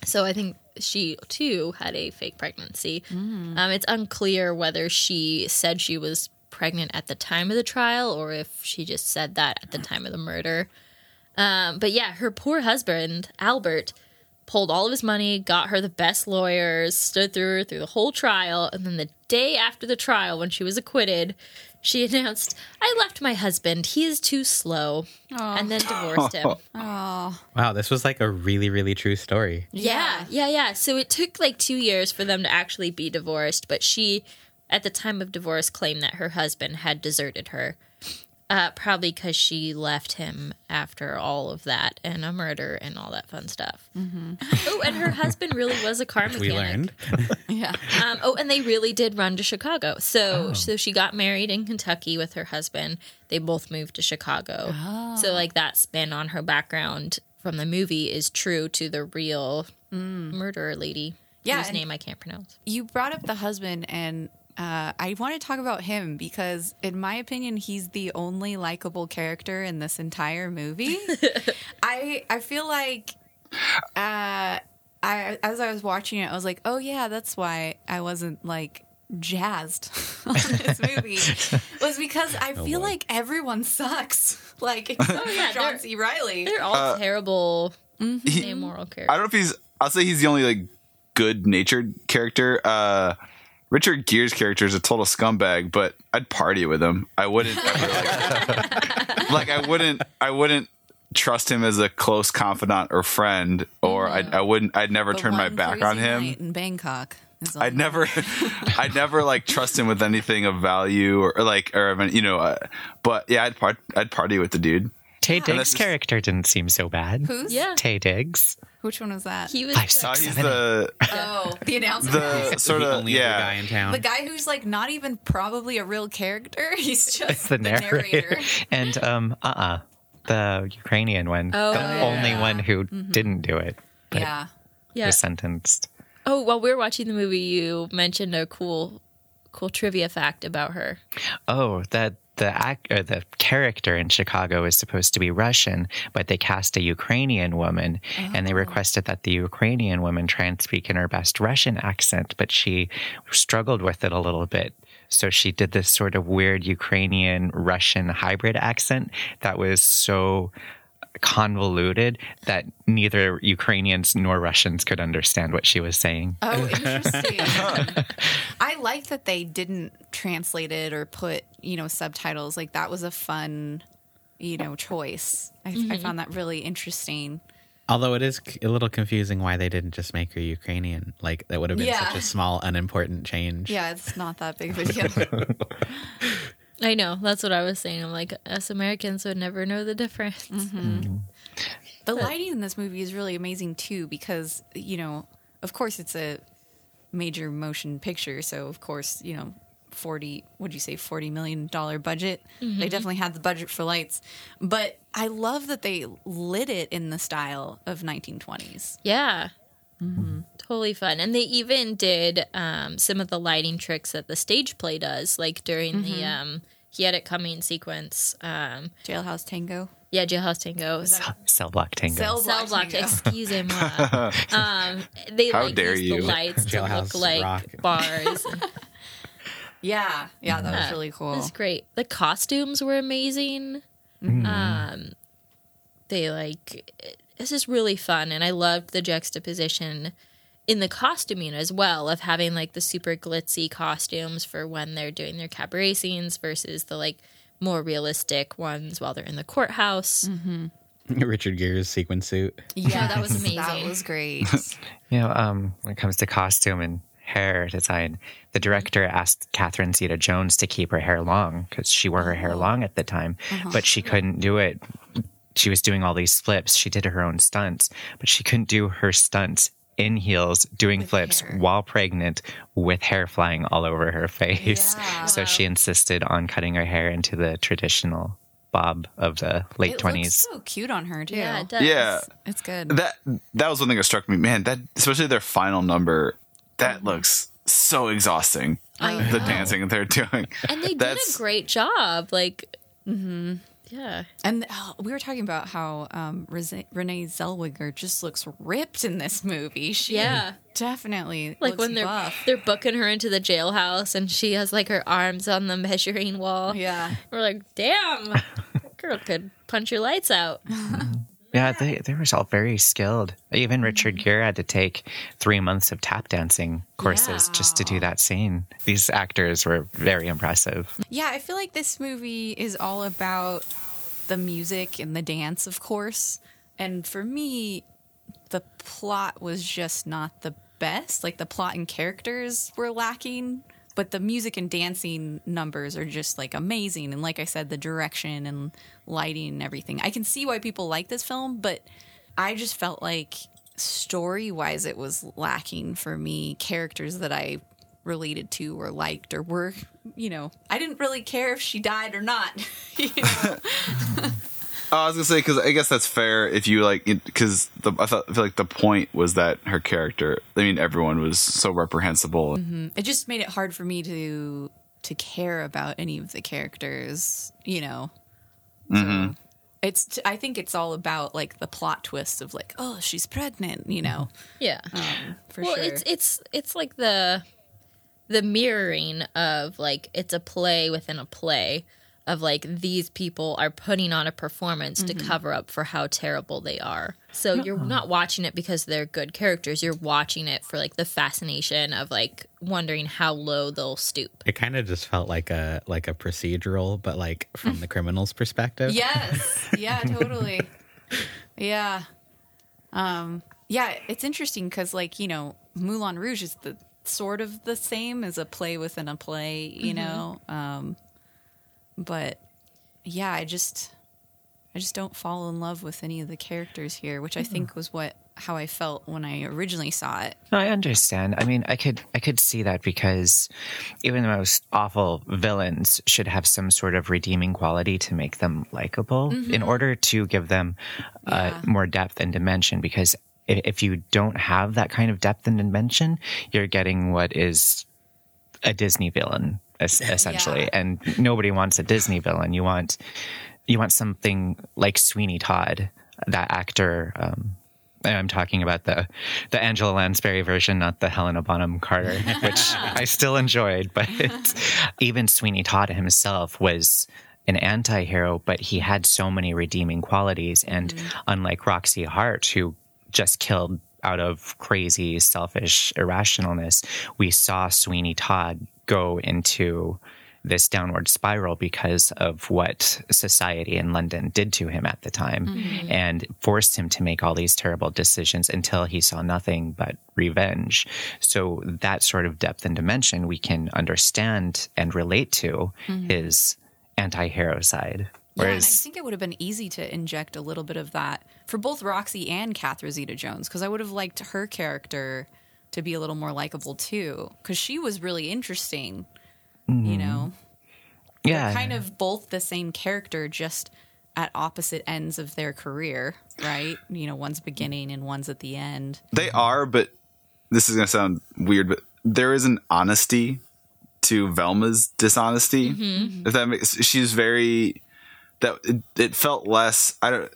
So I think she too had a fake pregnancy. Um, it's unclear whether she said she was pregnant at the time of the trial or if she just said that at the time of the murder. Um, but yeah, her poor husband, Albert, pulled all of his money, got her the best lawyers, stood through her through the whole trial, and then the day after the trial, when she was acquitted, she <laughs> announced, "I left my husband. He is too slow," and then divorced him. <laughs> Oh, Wow, this was like a really, really true story. Yeah, yeah, yeah. So it took like two years for them to actually be divorced, but she, at the time of divorce, claimed that her husband had deserted her. Uh, probably because she left him after all of that and a murder and all that fun stuff. Oh, and her husband really was a car mechanic. We learned. <laughs> yeah. Um, oh, and they really did run to Chicago. So, so she got married in Kentucky with her husband. They both moved to Chicago. So, like that spin on her background from the movie is true to the real murderer lady, Yeah, whose name I can't pronounce. You brought up the husband, and uh, I want to talk about him because, in my opinion, he's the only likable character in this entire movie. <laughs> I I feel like, uh, I as I was watching it, I was like, oh yeah, that's why I wasn't like jazzed <laughs> on this <laughs> movie was because I feel boy. like everyone sucks. Like except yeah, John C. Reilly. They're all terrible, He- amoral I don't know if he's. I'll say he's the only like good natured character. Uh, Richard Gere's character is a total scumbag, but I'd party with him. I wouldn't ever, like, <laughs> like I wouldn't. I wouldn't trust him as a close confidant or friend, or I, I wouldn't. I'd never The turn my back on him. night in Bangkok. I'd never, <laughs> I'd never like trust him with anything of value or, or like or you know. Uh, but yeah, I'd part, I'd party with the dude. Taye that's Diggs' character didn't seem so bad. Who's? Yeah, Taye Diggs. Which one was that? he was. Five, good. six, Uh, he's the oh, the announcer. the <laughs> sort of only other guy yeah. in town. the guy who's like not even probably a real character. <laughs> He's just the narrator. <laughs> and um, uh, uh the Ukrainian one, Oh, the yeah. only one who didn't do it, Yeah. Yeah. was sentenced. Oh, while we were watching the movie, you mentioned a cool, cool trivia fact about her. Oh, that the act or the character in Chicago is supposed to be Russian, but they cast a Ukrainian woman, and they oh. requested that the Ukrainian woman try and speak in her best Russian accent, but she struggled with it a little bit. So she did this sort of weird Ukrainian Russian hybrid accent that was so convoluted that neither Ukrainians nor Russians could understand what she was saying. Oh, <laughs> interesting. I like that they didn't translate it or put, you know, subtitles. Like that was a fun, you know, choice. I, I mm-hmm. found that really interesting. Although it is a little confusing why they didn't just make her Ukrainian. Like that would have been Yeah. such a small, unimportant change. Yeah, it's not that big of a deal. <laughs> <laughs> I know that's what I was saying. I'm like, us Americans would never know the difference. Mm-hmm. Mm-hmm. The lighting in this movie is really amazing too because, you know, of course it's a major motion picture, so of course, you know, 40, what'd you say 40 million dollar budget. They mm-hmm. definitely had the budget for lights. But I love that they lit it in the style of 1920s. Yeah. Totally fun. And they even did um, some of the lighting tricks that the stage play does, like during the um, He Had It Coming sequence. Um, Jailhouse Tango. yeah, Jailhouse Tango. Cell block tango. Cell- Cell block, Tango. excuse me. <laughs> um, they How like dare use you. the lights to Jailhouse look like Rock. bars. and <laughs> Yeah, yeah, that was Yeah. really cool. It's great. The costumes were amazing. Um, they like this is really fun, and I loved the juxtaposition in the costuming as well of having like the super glitzy costumes for when they're doing their cabaret scenes versus the like more realistic ones while they're in the courthouse. <laughs> Richard Gere's sequin suit. Yeah, that was <laughs> amazing. That was great. <laughs> You know, um, when it comes to costume and hair design, the director asked Catherine Zeta Jones to keep her hair long because she wore her hair long at the time, but she couldn't do it. She was doing all these flips. She did her own stunts, but she couldn't do her stunts in heels, doing flips hair. while pregnant with hair flying all over her <laughs> face. Yeah. So she insisted on cutting her hair into the traditional bob of the late it twenties. looks so cute on her too. Yeah, it does. Yeah, It's good. that that was one thing that struck me. Man, that especially their final number, that oh. looks so exhausting. I The know. dancing that they're <laughs> doing, and they did a great job. Like, mm-hmm. Yeah, And uh, we were talking about how um, Rese- Renee Zellweger just looks ripped in this movie. She Yeah. definitely like looks when they're buff. they're booking her into the jailhouse and she has like her arms on the measuring wall. Yeah, We're like, damn, that girl could punch your lights out. <laughs> Yeah, they they were all very skilled. Even mm-hmm. Richard Gere had to take three months of tap dancing courses just to do that scene. These actors were very impressive. Yeah, I feel like this movie is all about the music and the dance, of course. And for me, the plot was just not the best. Like the plot and characters were lacking, but the music and dancing numbers are just like amazing. And like I said, the direction and lighting and everything. I can see why people like this film, but I just felt like story wise, it was lacking for me. Characters that I related to or liked or were, you know, I didn't really care if she died or not. <laughs> you know? <laughs> Oh, I was gonna say because I guess that's fair if you like because the I thought I feel like the point was that her character. I mean, everyone was so reprehensible. Mm-hmm. it just made it hard for me to to care about any of the characters you know So mm-hmm. it's i think it's all about like the plot twist of like oh she's pregnant you know mm-hmm. Yeah. um, for well, sure it's it's it's like the the mirroring of like it's a play within a play of like these people are putting on a performance to cover up for how terrible they are. So you're not watching it because they're good characters. You're watching it for like the fascination of like wondering how low they'll stoop. It kind of just felt like a like a procedural, but like from the <laughs> criminal's perspective. yes yeah <laughs> totally yeah um yeah it's interesting because like you know moulin rouge is the sort of the same as a play within a play you know um but yeah i just i just don't fall in love with any of the characters here which i think was what how i felt when i originally saw it No, I understand. I mean, I could I could see that because even the most awful villains should have some sort of redeeming quality to make them likable in order to give them uh, Yeah. more depth and dimension. Because if, if you don't have that kind of depth and dimension, you're getting what is a Disney villain <laughs> essentially, Yeah. and nobody wants a Disney villain. You want you want something like Sweeney Todd, that actor. Um, I'm talking about the the Angela Lansbury version, not the Helena Bonham Carter, <laughs> which I still enjoyed. But <laughs> even Sweeney Todd himself was an anti-hero, but he had so many redeeming qualities. And unlike Roxy Hart, who just killed out of crazy, selfish irrationalness, we saw Sweeney Todd go into this downward spiral because of what society in London did to him at the time mm-hmm. and forced him to make all these terrible decisions until he saw nothing but revenge. So, that sort of depth and dimension we can understand and relate to mm-hmm. his anti hero side. Yeah, and I think it would have been easy to inject a little bit of that for both Roxy and Catherine Zeta Jones because I would have liked her character to be a little more likable too because she was really interesting. You mm-hmm. know, yeah, kind of both the same character, just at opposite ends of their career, right? You know, one's beginning and one's at the end. They are, but this is gonna sound weird, but there is an honesty to Velma's dishonesty. Mm-hmm. Mm-hmm. If that makes, she's very that it, it felt less. I don't.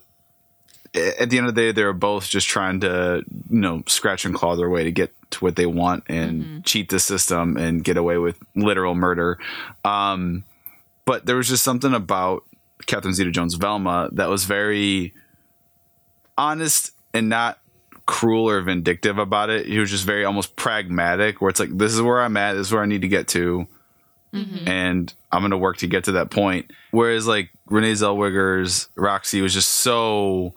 At the end of the day, they're both just trying to, you know, scratch and claw their way to get to what they want and cheat the system and get away with literal murder. Um, but there was just something about Catherine Zeta-Jones Velma that was very honest and not cruel or vindictive about it. He was just very almost pragmatic, where it's like, this is where I'm at, this is where I need to get to, and I'm going to work to get to that point. Whereas like Renee Zellweger's Roxy was just so,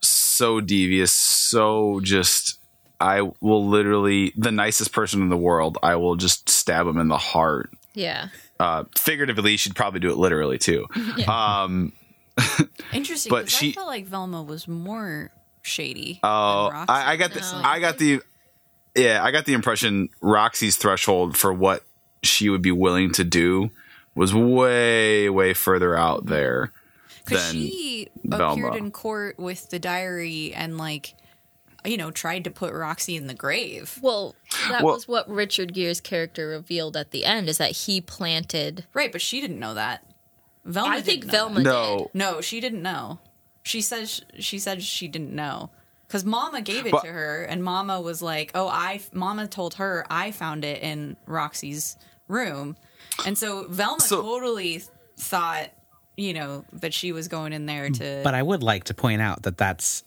so devious, so just. I will literally the nicest person in the world. I will just stab him in the heart. Yeah. Uh, figuratively, she'd probably do it literally too. <laughs> Um, <laughs> Interesting, But she- I felt like Velma was more shady. Oh, than I, I got the personally. I got the yeah, I got the impression Roxy's threshold for what she would be willing to do was way way further out there Because she Velma. appeared in court with the diary and like, you know, tried to put Roxy in the grave. Well, that Well- was what Richard Gere's character revealed at the end is that he planted. Right, but she didn't know that. Velma. I think didn't know Velma that. no. No, she didn't know. She says she said she didn't know because Mama gave it But- to her, and Mama was like, "Oh, I." Mama told her I found it in Roxy's room, and so Velma So- totally thought you know that she was going in there to. But I would like to point out that that's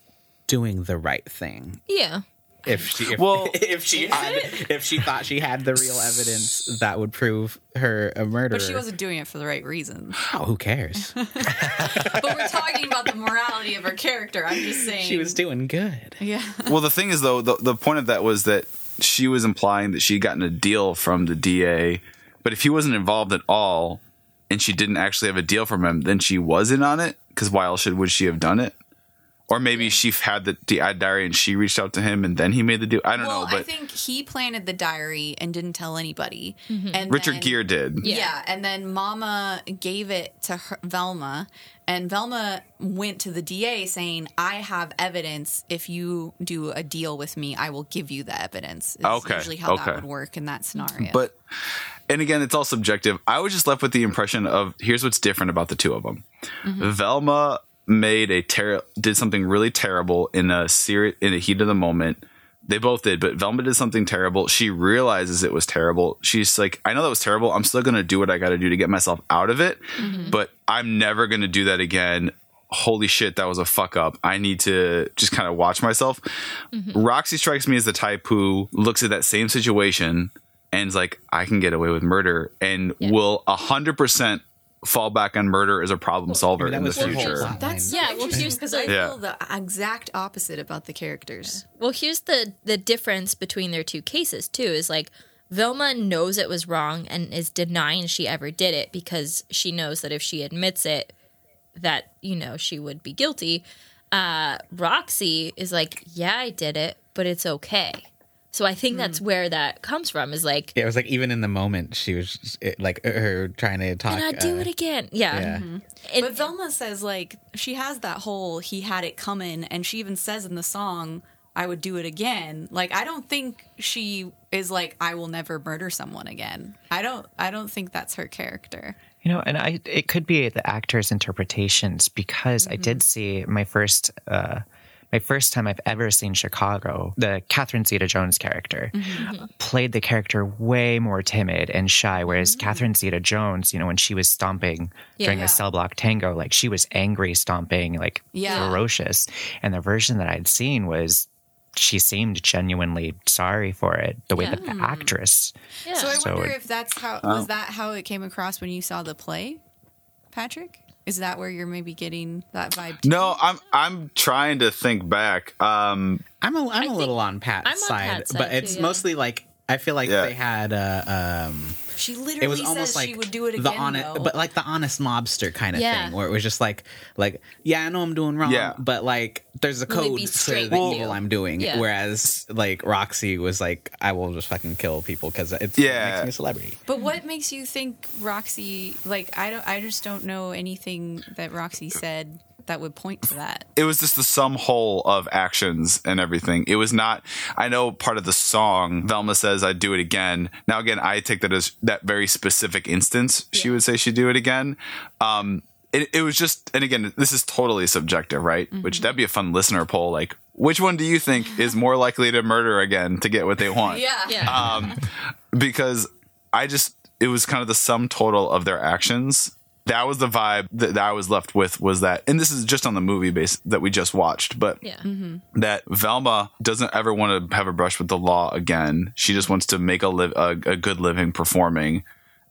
doing the right thing. Yeah. If she, if, Well- <laughs> if she had, if she thought she had the real evidence that would prove her a murderer, but she wasn't doing it for the right reasons. Oh, who cares? <laughs> but we're talking about the morality of her character. I'm just saying she was doing good. Yeah. Well, the thing is, though, the, the point of that was that she was implying that she'd gotten a deal from the DA, but if he wasn't involved at all and she didn't actually have a deal from him, then she was in on it. Because why else should would she have done it? Or maybe she had the di- diary and she reached out to him and then he made the deal. I don't Well, know, but I think he planted the diary and didn't tell anybody. Mm-hmm. And Richard then- Gere did. Yeah. and then Mama gave it to her, Velma, and Velma went to the DA saying, "I have evidence. If you do a deal with me, I will give you the evidence." Is Okay, usually how okay. that would work in that scenario. But and again, it's all subjective. I was just left with the impression of here's what's different about the two of them. Mm-hmm. Velma made a ter- did something really terrible in a serious in the heat of the moment. They both did, but Velma did something terrible. She realizes it was terrible. She's like, I know that was terrible. I'm still going to do what I got to do to get myself out of it, mm-hmm. but I'm never going to do that again. Holy shit, that was a fuck up. I need to just kind of watch myself. Mm-hmm. Roxy strikes me as the type who looks at that same situation and is like, I can get away with murder and will a hundred percent fall back on murder as a problem solver that in the was her whole future. That's Yeah, yeah, well, here's because I Yeah. feel the exact opposite about the characters. Well, here's the the difference between their two cases too. Is like Velma knows it was wrong and is denying she ever did it because she knows that if she admits it, that you know she would be guilty. Uh, Roxy is like, yeah, I did it, but it's okay. So I think that's where that comes from. Is like, Yeah, it was like even in the moment she was just, it, like her trying to talk. and I do uh, it again. Yeah. Yeah. And- But Velma says like she has that whole he had it coming, and she even says in the song, "I would do it again." Like I don't think she is like I will never murder someone again. I don't. I don't think that's her character. You know, and I it could be the actor's interpretations because I did see my first uh my first time I've ever seen Chicago, the Catherine Zeta Jones character mm-hmm. Mm-hmm. played the character way more timid and shy, whereas mm-hmm. Catherine Zeta Jones, you know, when she was stomping during Yeah. the cell block tango, like she was angry, stomping, like Yeah. ferocious. And the version that I'd seen was she seemed genuinely sorry for it. The way Yeah. that the actress yeah. So I So wonder it- if that's how was oh. that how it came across when you saw the play, Patrick? Is that where you're maybe getting that vibe? Too? No, I'm I'm trying to think back. Um, I'm a, I'm a little on Pat's I'm on side, Pat's side but too, it's yeah. mostly like I feel like Yeah. they had uh, um she literally it literally was says almost like she would do it the again. honest though. but like the honest mobster kind of Yeah. thing where it was just like like yeah I know I'm doing wrong Yeah. but like there's a code be to the with evil. I'm doing Yeah. whereas like Roxy was like I will just fucking kill people because it's Yeah. it makes me a celebrity But what makes you think Roxy? Like I don't. I just don't know anything that Roxy said that would point to that. it was just the sum whole of actions and everything. It was not. I know part of the song. Velma says, "I'd do it again." Now, again, I take that as that very specific instance. She would say she'd do it again. Um, it, it was just, and again, this is totally subjective, right? Which that'd be a fun listener poll. Like, which one do you think is <laughs> more likely to murder again to get what they want? yeah. because I just it was kind of the sum total of their actions. That was the vibe that, that I was left with was that, and this is just on the movie base that we just watched, but yeah. that Velma doesn't ever want to have a brush with the law again. She just wants to make a live a, a good living performing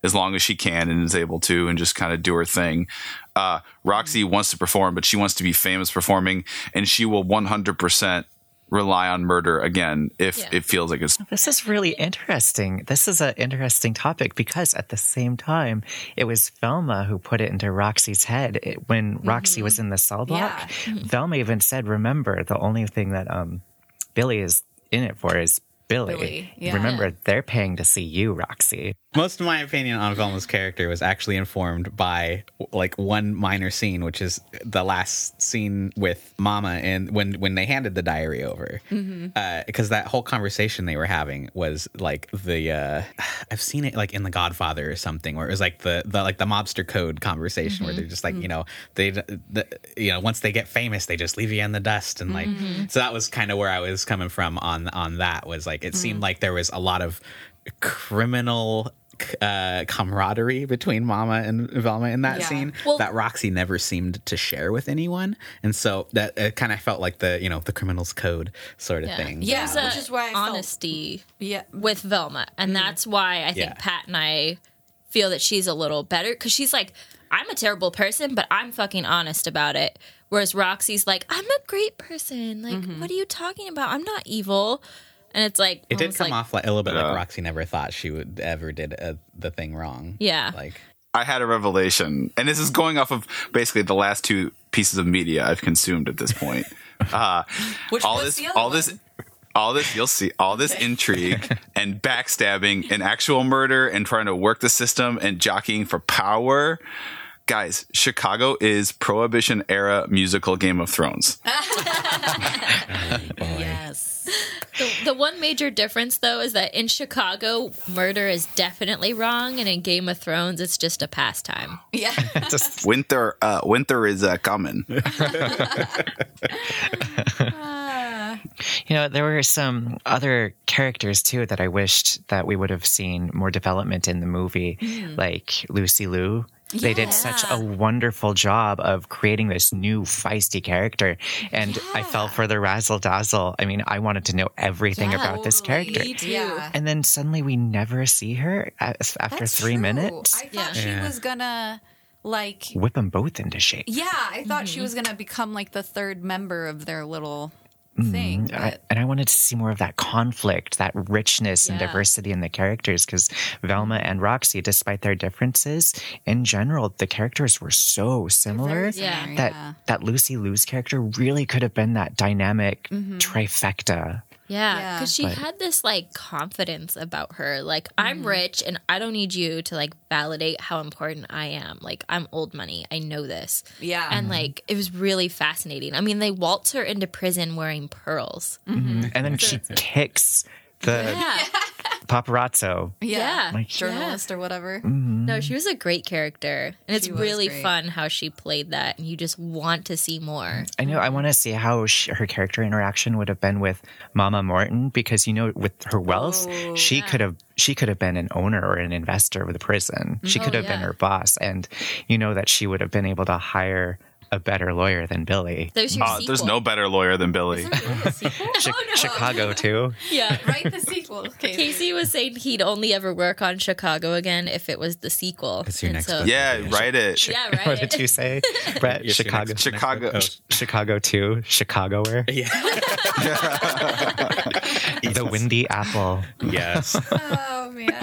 as long as she can and is able to and just kind of do her thing. Uh, Roxy wants to perform, but she wants to be famous performing and she will 100% rely on murder again if Yeah. it feels like it's This is really interesting. This is an interesting topic because at the same time, it was Velma who put it into Roxy's head It- when Roxy was in the cell block. Velma even said, "Remember, the only thing that um, Billy is in it for is Billy. Billy, yeah. Remember, they're paying to see you, Roxy." Most of my opinion on Velma's character was actually informed by like one minor scene, which is the last scene with Mama and when when they handed the diary over, mm-hmm. uh, because that whole conversation they were having was like the uh, <sighs> I've seen it like in The Godfather or something, where it was like the the like the mobster code conversation where mm-hmm. they're just like you mm-hmm. know they the, you know once they get famous they just leave you in the dust and like so that was kind of where I was coming from on on that was like it seemed like there was a lot of criminal uh, camaraderie between Mama and Velma in that Yeah. scene Well- that Roxy never seemed to share with anyone, and so that it kind of felt like the you know the criminal's code sort of Yeah. thing. Yeah. There's which is why I felt- honesty Yeah. with Velma, and that's why I think Yeah. Pat and I feel that she's a little better because she's like, I'm a terrible person, but I'm fucking honest about it. Whereas Roxy's like, I'm a great person. Like, what are you talking about? I'm not evil. And it's like It did come like, off like a little bit Yeah. like Roxy never thought she would ever did uh, the thing wrong. Yeah. like I had a revelation, and this is going off of basically the last two pieces of media I've consumed at this point. <laughs> Uh, Which all was this, the other all this, one? all this. You'll see all this intrigue and backstabbing and actual murder and trying to work the system and jockeying for power. Guys, Chicago is Prohibition era musical Game of Thrones. <laughs> <laughs> Yes. The, the one major difference, though, is that in Chicago, murder is definitely wrong, and in Game of Thrones, it's just a pastime. Yeah. <laughs> Just <laughs> Winter, uh, winter is uh, coming. <laughs> You know, there were some other characters too that I wished that we would have seen more development in the movie, like Lucy Liu. They did such a wonderful job of creating this new feisty character, and I fell for the razzle dazzle. I mean, I wanted to know everything Yeah, about this character. Yeah. And then suddenly we never see her after That's three true. minutes. I thought Yeah. she Yeah. was gonna like Whip them both into shape. Yeah, I thought she mm-hmm. was gonna become like the third member of their little thing. I, and I wanted to see more of that conflict, that richness and diversity in the characters because Velma and Roxy, despite their differences, in general, the characters were so similar Yeah. similar, that yeah. that Lucy Liu's character really could have been that dynamic Mm-hmm. trifecta. Yeah, Yeah. because she But- had this like confidence about her. Like, Mm-hmm. I'm rich and I don't need you to like validate how important I am. Like, I'm old money. I know this. Yeah. And like, it was really fascinating. I mean, they waltz her into prison wearing pearls. Mm-hmm. And then she kicks the Yeah. <laughs> paparazzo. Yeah. Like- journalist or whatever. Mm-hmm. No, she was a great character. And it's really great. fun how she played that. And you just want to see more. I know. I want to see how she, her character interaction would have been with Mama Morton because you know, with her wealth, Oh, she could have she could have been an owner or an investor of the prison. She mm-hmm. could oh, have been her boss, and you know that she would have been able to hire a better lawyer than Billy. There's your Uh, sequel. there's no better lawyer than Billy. Isn't there a sequel? <laughs> Chi- Chicago too. yeah. Write the sequel, <laughs> Casey. Casey was saying he'd only ever work on Chicago again if it was the sequel. It's your And next so- book. Yeah, write it. Yeah, <laughs> right. What did you say, Brett? Yes, your Chicago. next- Chicago. next book. Chicago two. Chicagoer. Yeah. The Windy Apple. yes. Oh man.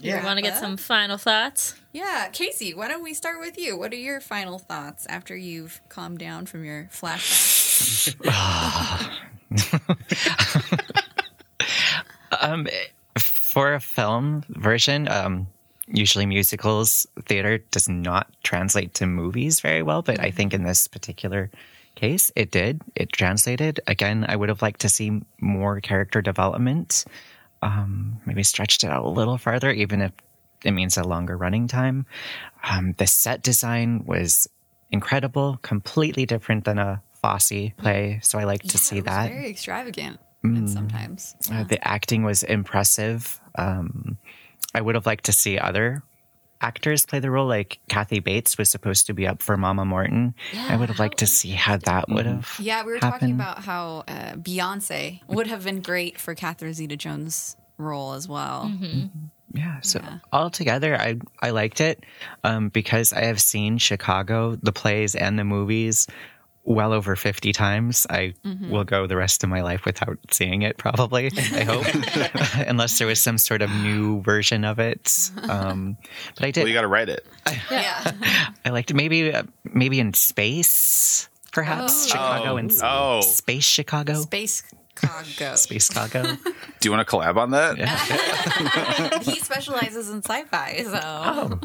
You want to get some final thoughts? Yeah, Casey, why don't we start with you? What are your final thoughts after you've calmed down from your flashback? <laughs> Um, for a film version, um, usually musicals theater does not translate to movies very well, but I think in this particular case, it did. It translated. Again, I would have liked to see more character development. Um, maybe stretched it out a little farther, even if it means a longer running time. Um, the set design was incredible, completely different than a Fosse play, so I like to Yeah, see it was that. Very extravagant. And sometimes. Uh, the acting was impressive. Um, I would have liked to see other actors play the role. Like Kathy Bates was supposed to be up for Mama Morton. I would have liked to see how that would have. Yeah, we were talking about how uh, Beyonce would have been great for Catherine Zeta Jones' role as well. Yeah. So altogether, I I liked it um, because I have seen Chicago, the plays and the movies. Well over 50 times. I will go the rest of my life without seeing it, probably, I hope. <laughs> <laughs> Unless there was some sort of new version of it. Um, but I did. Well, you got to write it. Yeah. <laughs> I liked it. Maybe, uh, maybe in space, perhaps Chicago Oh. and Oh. space Chicago, Space Chicago. space Chicago. Do you want to collab on that? he specializes in sci-fi, so Oh.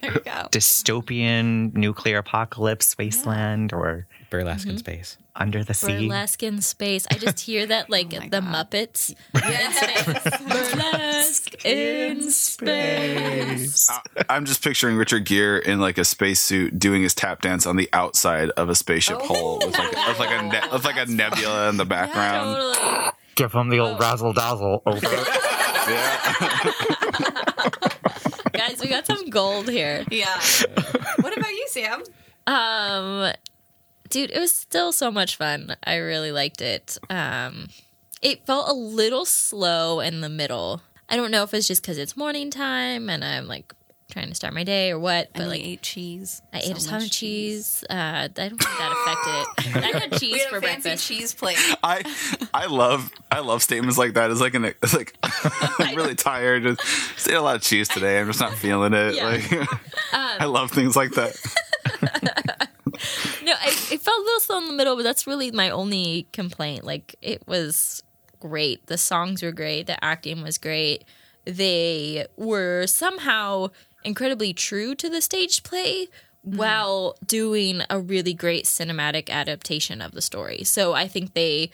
there you go. Dystopian nuclear apocalypse wasteland or Burlesque in space. under the sea. Burlesque in space. I just hear that <laughs> like my the God. Muppets. Yes. Burlesque <laughs> in space. <laughs> I'm just picturing Richard Gere in like a spacesuit doing his tap dance on the outside of a spaceship hull with like, with like a ne- with like a nebula in the background. Totally. Give him the old razzle dazzle over. Yeah. Guys, we got some gold here. Yeah. what about you, Sam? Um, dude, it was still so much fun. I really liked it. Um, it felt a little slow in the middle. I don't know if it's just because it's morning time and I'm like trying to start my day or what, but And like ate cheese. I So ate a ton of cheese. Uh, I don't think that affected it. <laughs> I had cheese We had for a fancy breakfast. cheese plate. I I love I love statements like that. It's like an it's like <laughs> I'm really tired. Just, just ate a lot of cheese today. I'm just not feeling it. Yeah. Like <laughs> I love things like that. I, it felt a little slow in the middle, but that's really my only complaint. Like, it was great. The songs were great. The acting was great. They were somehow incredibly true to the stage play mm-hmm. while doing a really great cinematic adaptation of the story. So I think they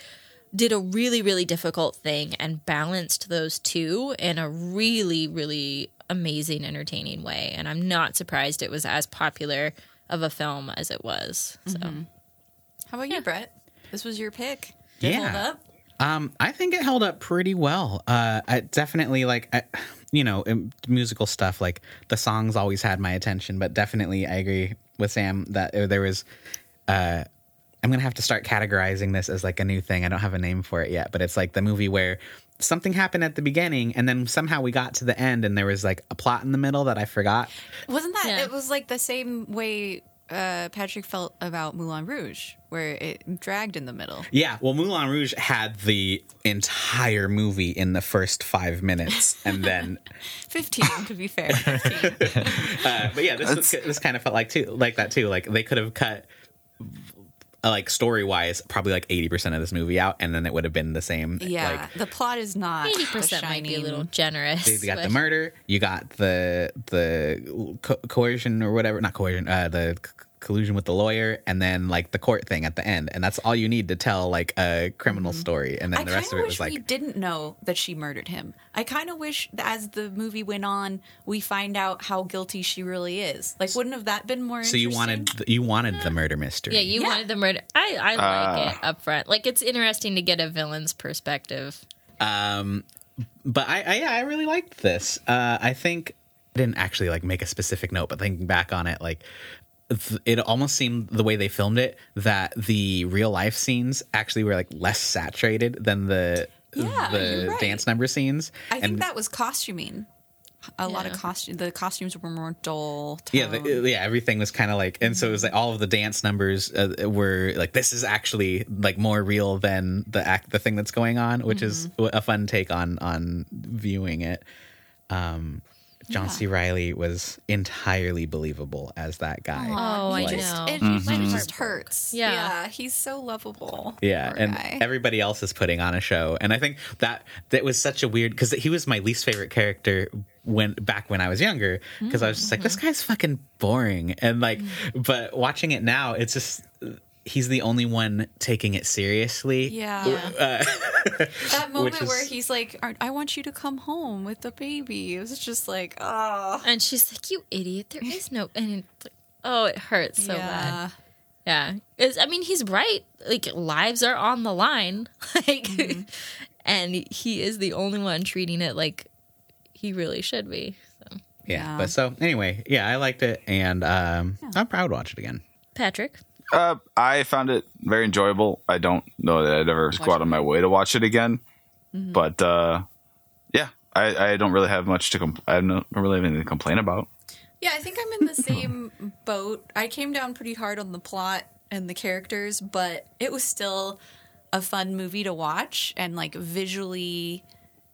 did a really, really difficult thing and balanced those two in a really, really amazing, entertaining way. And I'm not surprised it was as popular of a film as it was. So How about you, Brett? This was your pick. Did it Yeah. hold up? Um, I think it held up pretty well. Uh, I definitely like, I, you know, musical stuff. Like the songs always had my attention, but definitely I agree with Sam that there was. Uh, I'm gonna have to start categorizing this as like a new thing. I don't have a name for it yet, but it's like the movie where something happened at the beginning and then somehow we got to the end and there was like a plot in the middle that I forgot. Wasn't that? Yeah. It was like the same way uh, Patrick felt about Moulin Rouge, where it dragged in the middle. Yeah, well, Moulin Rouge had the entire movie in the first five minutes, and then <laughs> Fifteen, to be fair. <laughs> 15. Uh, but yeah, this was, this kind of felt like too like that too. Like they could have cut like story wise probably like eighty percent of this movie out, and then it would have been the same. Yeah, like the plot is not eighty percent might be a little generous. you got the murder, you got the the co- coercion or whatever, not coercion, uh, the c- collusion with the lawyer, and then like the court thing at the end, and that's all you need to tell like a criminal story, and then I the rest of of it wish was we like. didn't know that she murdered him. I kind of wish, that as the movie went on, we find out how guilty she really is. Like, wouldn't have that been more? So you wanted the, you wanted the murder mystery. Yeah, you Yeah. wanted the murder. I I like it up front. Like it's interesting to get a villain's perspective. Um, but I, I yeah, I really liked this. Uh, I think I didn't actually like make a specific note, but thinking back on it, like th- it almost seemed the way they filmed it that the real life scenes actually were like less saturated than the Yeah, the right. dance number scenes. I think And- that was costuming. A lot of Yeah. costume. The costumes were more dull. yeah, the, yeah, everything was kind of like, and so it was like all of the dance numbers uh, were like, this is actually like more real than the act, the thing that's going on, which is Mm-hmm. a fun take on on viewing it. Um, John C. Reilly was entirely believable as that guy. Oh, I He know. It, Mm-hmm. it just hurts. Yeah. yeah, he's so lovable. Yeah, Poor and guy. everybody else is putting on a show, and I think that that was such a weird because he was my least favorite character when back when I was younger because I was just like this guy's fucking boring, and like, but watching it now, it's just he's the only one taking it seriously. yeah. Uh, <laughs> that moment is- where he's like, "I want you to come home with the baby." It was just like, oh, And she's like, "You idiot! There is no." And it's like, oh, it hurts so bad. Yeah, it's, I mean, he's right. Like lives are on the line. <laughs> Like, Mm-hmm. <laughs> and he is the only one treating it like he really should be. So, yeah, Yeah. but so anyway, yeah, I liked it, and um, I'm proud to watch it again. Patrick, Uh, I found it very enjoyable. I don't know that I'd ever go out on my way to watch it again, but uh, yeah, I, I don't really have much to. Compl- I don't don't really have anything to complain about. Yeah, I think I'm in the same <laughs> boat. I came down pretty hard on the plot and the characters, but it was still a fun movie to watch and like visually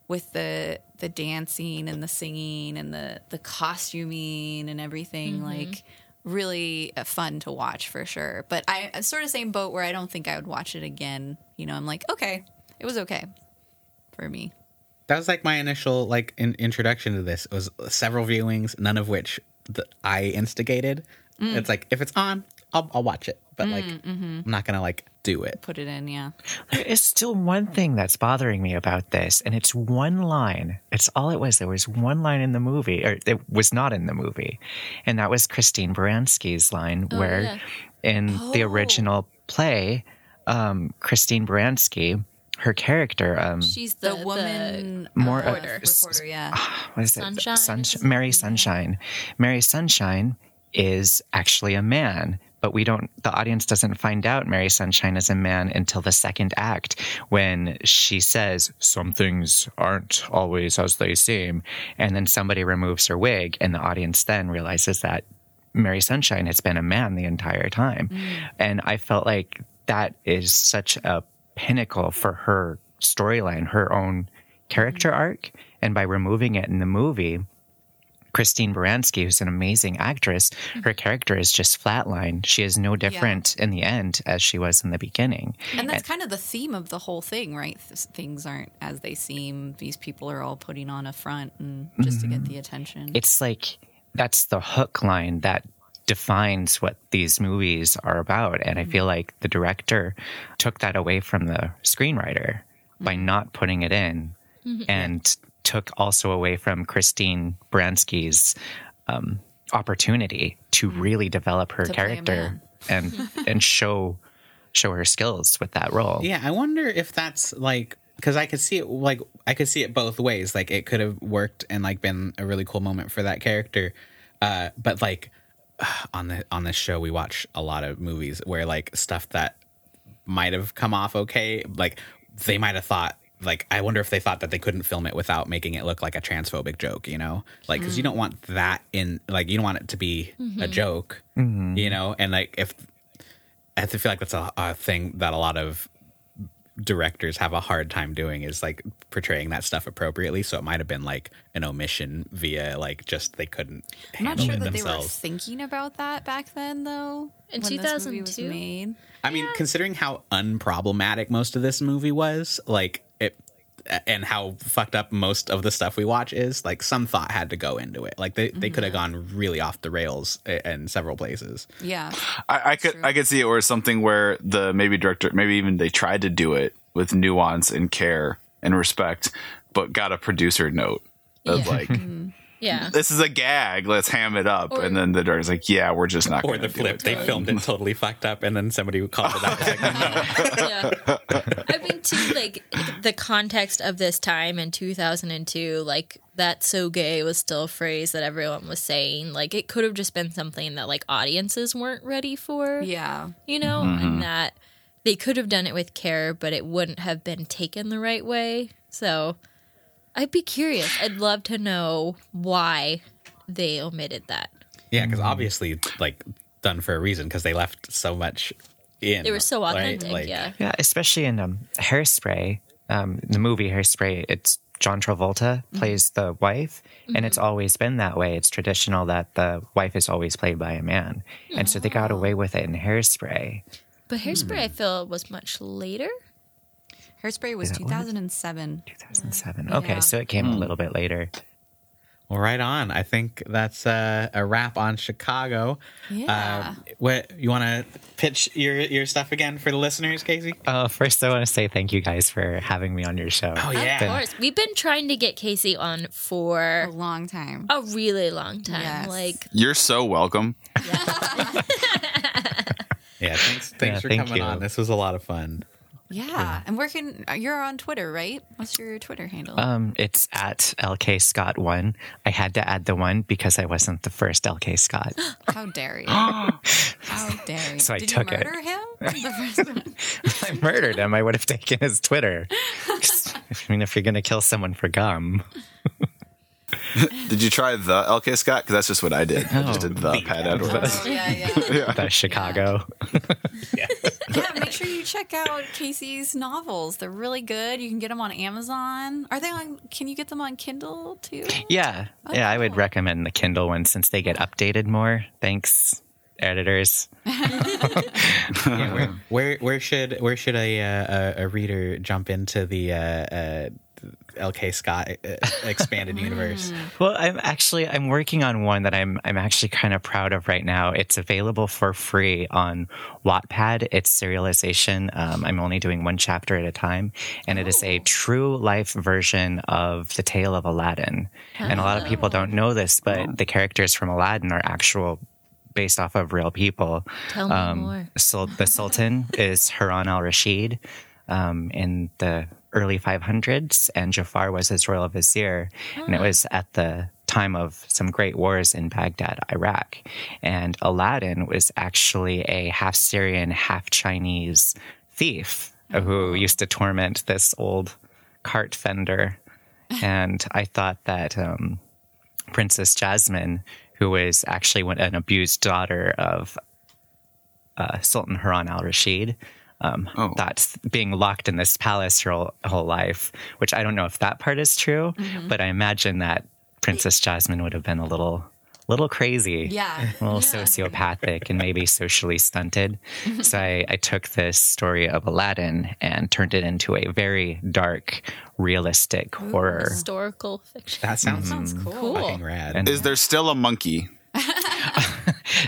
with the the dancing and the singing and the the costuming and everything like really uh, fun to watch for sure. But I I'm sort of same boat where I don't think I would watch it again. You know, I'm like, okay, it was okay for me. that was like my initial like in- introduction to this. It was several viewings, none of which th- I instigated. It's like if it's on, I'll, I'll watch it, but like I'm not gonna like do it. Put it in, yeah. There is still one thing that's bothering me about this, and it's one line. It's all it was. There was one line in the movie, or it was not in the movie, and that was Christine Baranski's line, where yeah. in the original play, um, Christine Baranski, her character. Um, She's The, the, woman More uh, of- reporter. reporter, yeah. what is it? Sunshine? Mary Sunshine. Mary Sunshine is actually a man, but we don't, the audience doesn't find out Mary Sunshine is a man until the second act when she says, Some things aren't always as they seem. And then somebody removes her wig, and the audience then realizes that Mary Sunshine has been a man the entire time. Mm. And I felt like that is such a pinnacle for her storyline, her own character mm. arc. And by removing it in the movie, Christine Baranski, who's an amazing actress, mm-hmm. her character is just flatline. She is no different in the end as she was in the beginning. And that's kind of the theme of the whole thing, right? Th- Things aren't as they seem. These people are all putting on a front and just to get mm-hmm. the attention. It's like that's the hook line that defines what these movies are about. And I mm-hmm. feel like the director took that away from the screenwriter by not putting it in and took also away from Christine Baranski's um, opportunity to really develop her To character and <laughs> and show show her skills with that role. Yeah, I wonder if that's like because I could see it like I could see it both ways. Like it could have worked and like been a really cool moment for that character, uh, but like <sighs> on the on this show we watch a lot of movies where like stuff that might have come off okay, like they might have thought. Like, I wonder if they thought that they couldn't film it without making it look like a transphobic joke, you know? Like, because you don't want that in, like, you don't want it to be a mm-hmm. joke, mm-hmm. you know? And, like, if I have to feel like that's a, a thing that a lot of directors have a hard time doing is like portraying that stuff appropriately. So it might have been like an omission via like just they couldn't I'm not sure it that they were themselves. thinking about that back then, though. In when this movie was 2002? made. I mean, considering how unproblematic most of this movie was, like it, and how fucked up most of the stuff we watch is, like some thought had to go into it. Like they, they could have mm-hmm. gone really off the rails in several places. Yeah. I, I could I could see it where something where the maybe director maybe even they tried to do it with nuance and care and respect, but got a producer note of Yeah. like <laughs> mm. Yeah. this is a gag, let's ham it up, Or- and then the director's like, yeah, we're just not. Or gonna the do flip, it. they filmed it totally fucked up, and then somebody called it out. like, no. <laughs> yeah. I mean, too, like the context of this time in 2002, like that so gay was still a phrase that everyone was saying. Like it could have just been something that like audiences weren't ready for, Yeah. you know, and mm-hmm. that they could have done it with care, but it wouldn't have been taken the right way. So I'd be curious. I'd love to know why they omitted that. Yeah, because obviously, like done for a reason because they left so much in. They were so right? authentic, Like, yeah. Yeah, especially in um, Hairspray, um, the movie Hairspray. It's John Travolta plays the wife, and it's always been that way. It's traditional that the wife is always played by a man, and so they got away with it in Hairspray. But Hairspray, I feel, was much later. Hairspray was that what? 2007. 2007. Okay, so it came a little bit later. Well, right on. I think that's uh, a wrap on Chicago. Yeah. Uh, what you want to pitch your your stuff again for the listeners, Casey? Uh, first, I want to say thank you guys for having me on your show. Oh yeah, Of course. We've been trying to get Casey on for a long time. a really long time. Yes. Like, You're so welcome. Yeah. <laughs> Thanks. Thanks Yeah, for thank coming you. on. This was a lot of fun. Yeah. And where can you're on Twitter, right? What's your Twitter handle? Um, it's at LK Scott one. I had to add the one because I wasn't the first LK Scott. <gasps> How dare you? <gasps> How dare you? So I Did took you it. murder him? <laughs> The first one? I murdered him. I would have taken his Twitter. <laughs> <laughs> I mean, if you're gonna kill someone for gum, <laughs> Did you try the LK Scott? Because that's just what I did. I just Oh, did the the Pat Pat Edwards. Oh, yeah, yeah. <laughs> that's Chicago. Yeah. <laughs> yeah, make sure you check out Casey's novels. They're really good. You can get them on Amazon. Are they on? Can you get them on Kindle too? Yeah, yeah. I would cool. recommend the Kindle one since they get updated more. Thanks, editors. <laughs> yeah where, <laughs> where where should where should a uh, a, a reader jump into the uh, uh, LK Scott uh, expanded <laughs> universe? Well, I'm actually I'm working on one that I'm I'm actually kind of proud of right now. It's available for free on Wattpad. It's serialization. Um, I'm only doing one chapter at a time, and it is a true life version of the Tale of Aladdin. And a lot of people don't know this, but the characters from Aladdin are actual. Based off of real people. tell me Um, more. Sul- the Sultan <laughs> is Harun al Rashid. um, in the early 500s, and Jafar was his royal vizier. And it was at the time of some great wars in Baghdad, Iraq. And Aladdin was actually a half Syrian, half Chinese thief who used to torment this old cart fender. <laughs> And I thought that um, Princess Jasmine, who was actually an abused daughter of uh, Sultan Harun al Rashid, um, Oh. that's being locked in this palace her whole, whole life, which I don't know if that part is true, but I imagine that Princess Jasmine would have been a little little crazy Yeah. a little sociopathic and maybe socially stunted. so I, I took this story of Aladdin and turned it into a very dark, realistic horror. Historical fiction. That sounds, Sounds cool. Cool. fucking rad. And- Is there still a monkey? <laughs>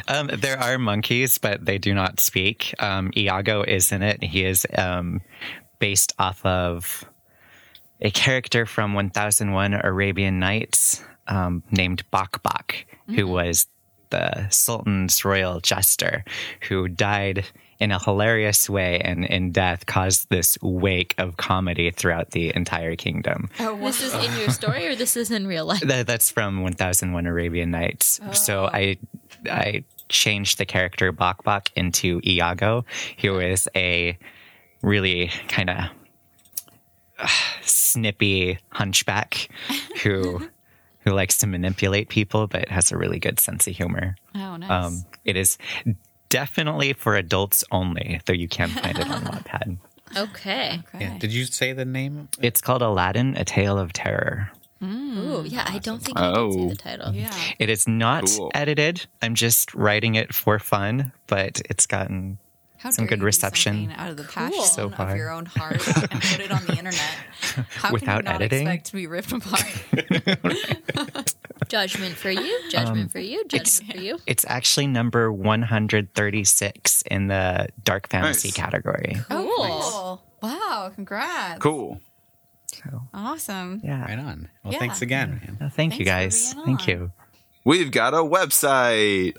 Um, there are monkeys, but they do not speak. Um, Iago is in it. He is um, based off of a character from 1001 Arabian Nights um, named Bak Bak, who was the Sultan's royal jester, who died in a hilarious way and in death caused this wake of comedy throughout the entire kingdom. Oh, This is in your story, or this is in real life? That, that's from 1001 Arabian Nights. So I I changed the character Bak Bak into Iago, He was a really kind of snippy hunchback who <laughs> who likes to manipulate people but has a really good sense of humor. Oh, nice. Um, it is definitely for adults only, though you can find it on Wattpad. <laughs> Okay. okay. yeah. Did you say the name? It's called Aladdin: A Tale of Terror. Ooh, yeah. I don't think I did see Oh. the title. Yeah. It is not Cool. edited. I'm just writing it for fun, but it's gotten How Some good you reception. something out of the passion So of far. your own heart and put it on the <laughs> internet. How Without can you not editing? expect to be ripped apart? <laughs> Judgment for you. Judgment um, for you. Judgment for you. it's actually number 136 in the dark fantasy Nice. category. Oh, cool. Cool. Wow, congrats. Cool. So, Awesome. yeah. Right on. Well, Yeah. thanks again, man. Thank you Thanks for guys. Thank you. We've got a website.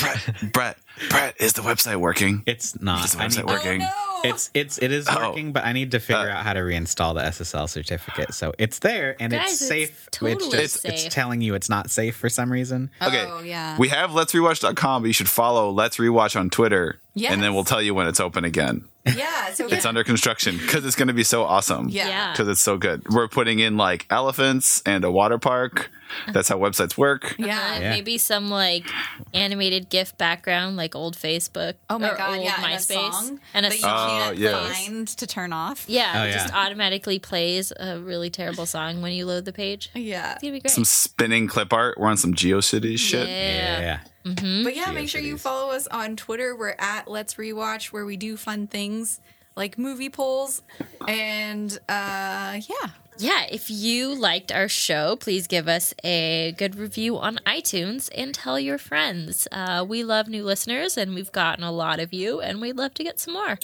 Brett, Brett, Brett, is the website working? It's not. Is the I website need- working? Oh, no. It's it's it is Oh. working, but I need to figure Uh. out how to reinstall the SSL certificate. So it's there and Guys, it's it's safe. totally it's, safe. it's telling you it's not safe for some reason. Okay. Oh, yeah. We have let's rewatch.com, but you should follow Let's Rewatch on Twitter. Yes. And then we'll tell you when it's open again. yeah. So It's under construction because it's going to be so awesome. Yeah. Yeah. Because it's so good. We're putting in like elephants and a water park. That's how websites work. Yeah. Yeah. Maybe some like animated GIF background, like old Facebook. Oh my or god, old yeah, and a MySpace, song and a that you song. Oh, can't yes. find to turn off. Yeah, Oh, it just automatically plays a really terrible song when you load the page. Yeah. It's gonna be great. Some spinning clip art. We're on some GeoCities shit. Yeah. Yeah. Mm-hmm. But yeah, make sure you follow us on Twitter. We're at Let's Rewatch, where we do fun things like movie polls. And uh yeah. Yeah, if you liked our show, please give us a good review on iTunes and tell your friends. Uh, we love new listeners, and we've gotten a lot of you, and we'd love to get some more.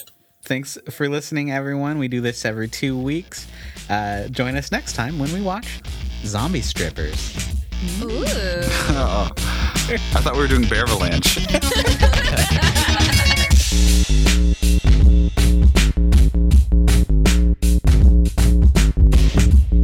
Thanks for listening, everyone. We do this every two weeks. Uh, join us next time when we watch Zombie Strippers. Ooh. <laughs> I thought we were doing Bear Avalanche. <laughs> Thank you.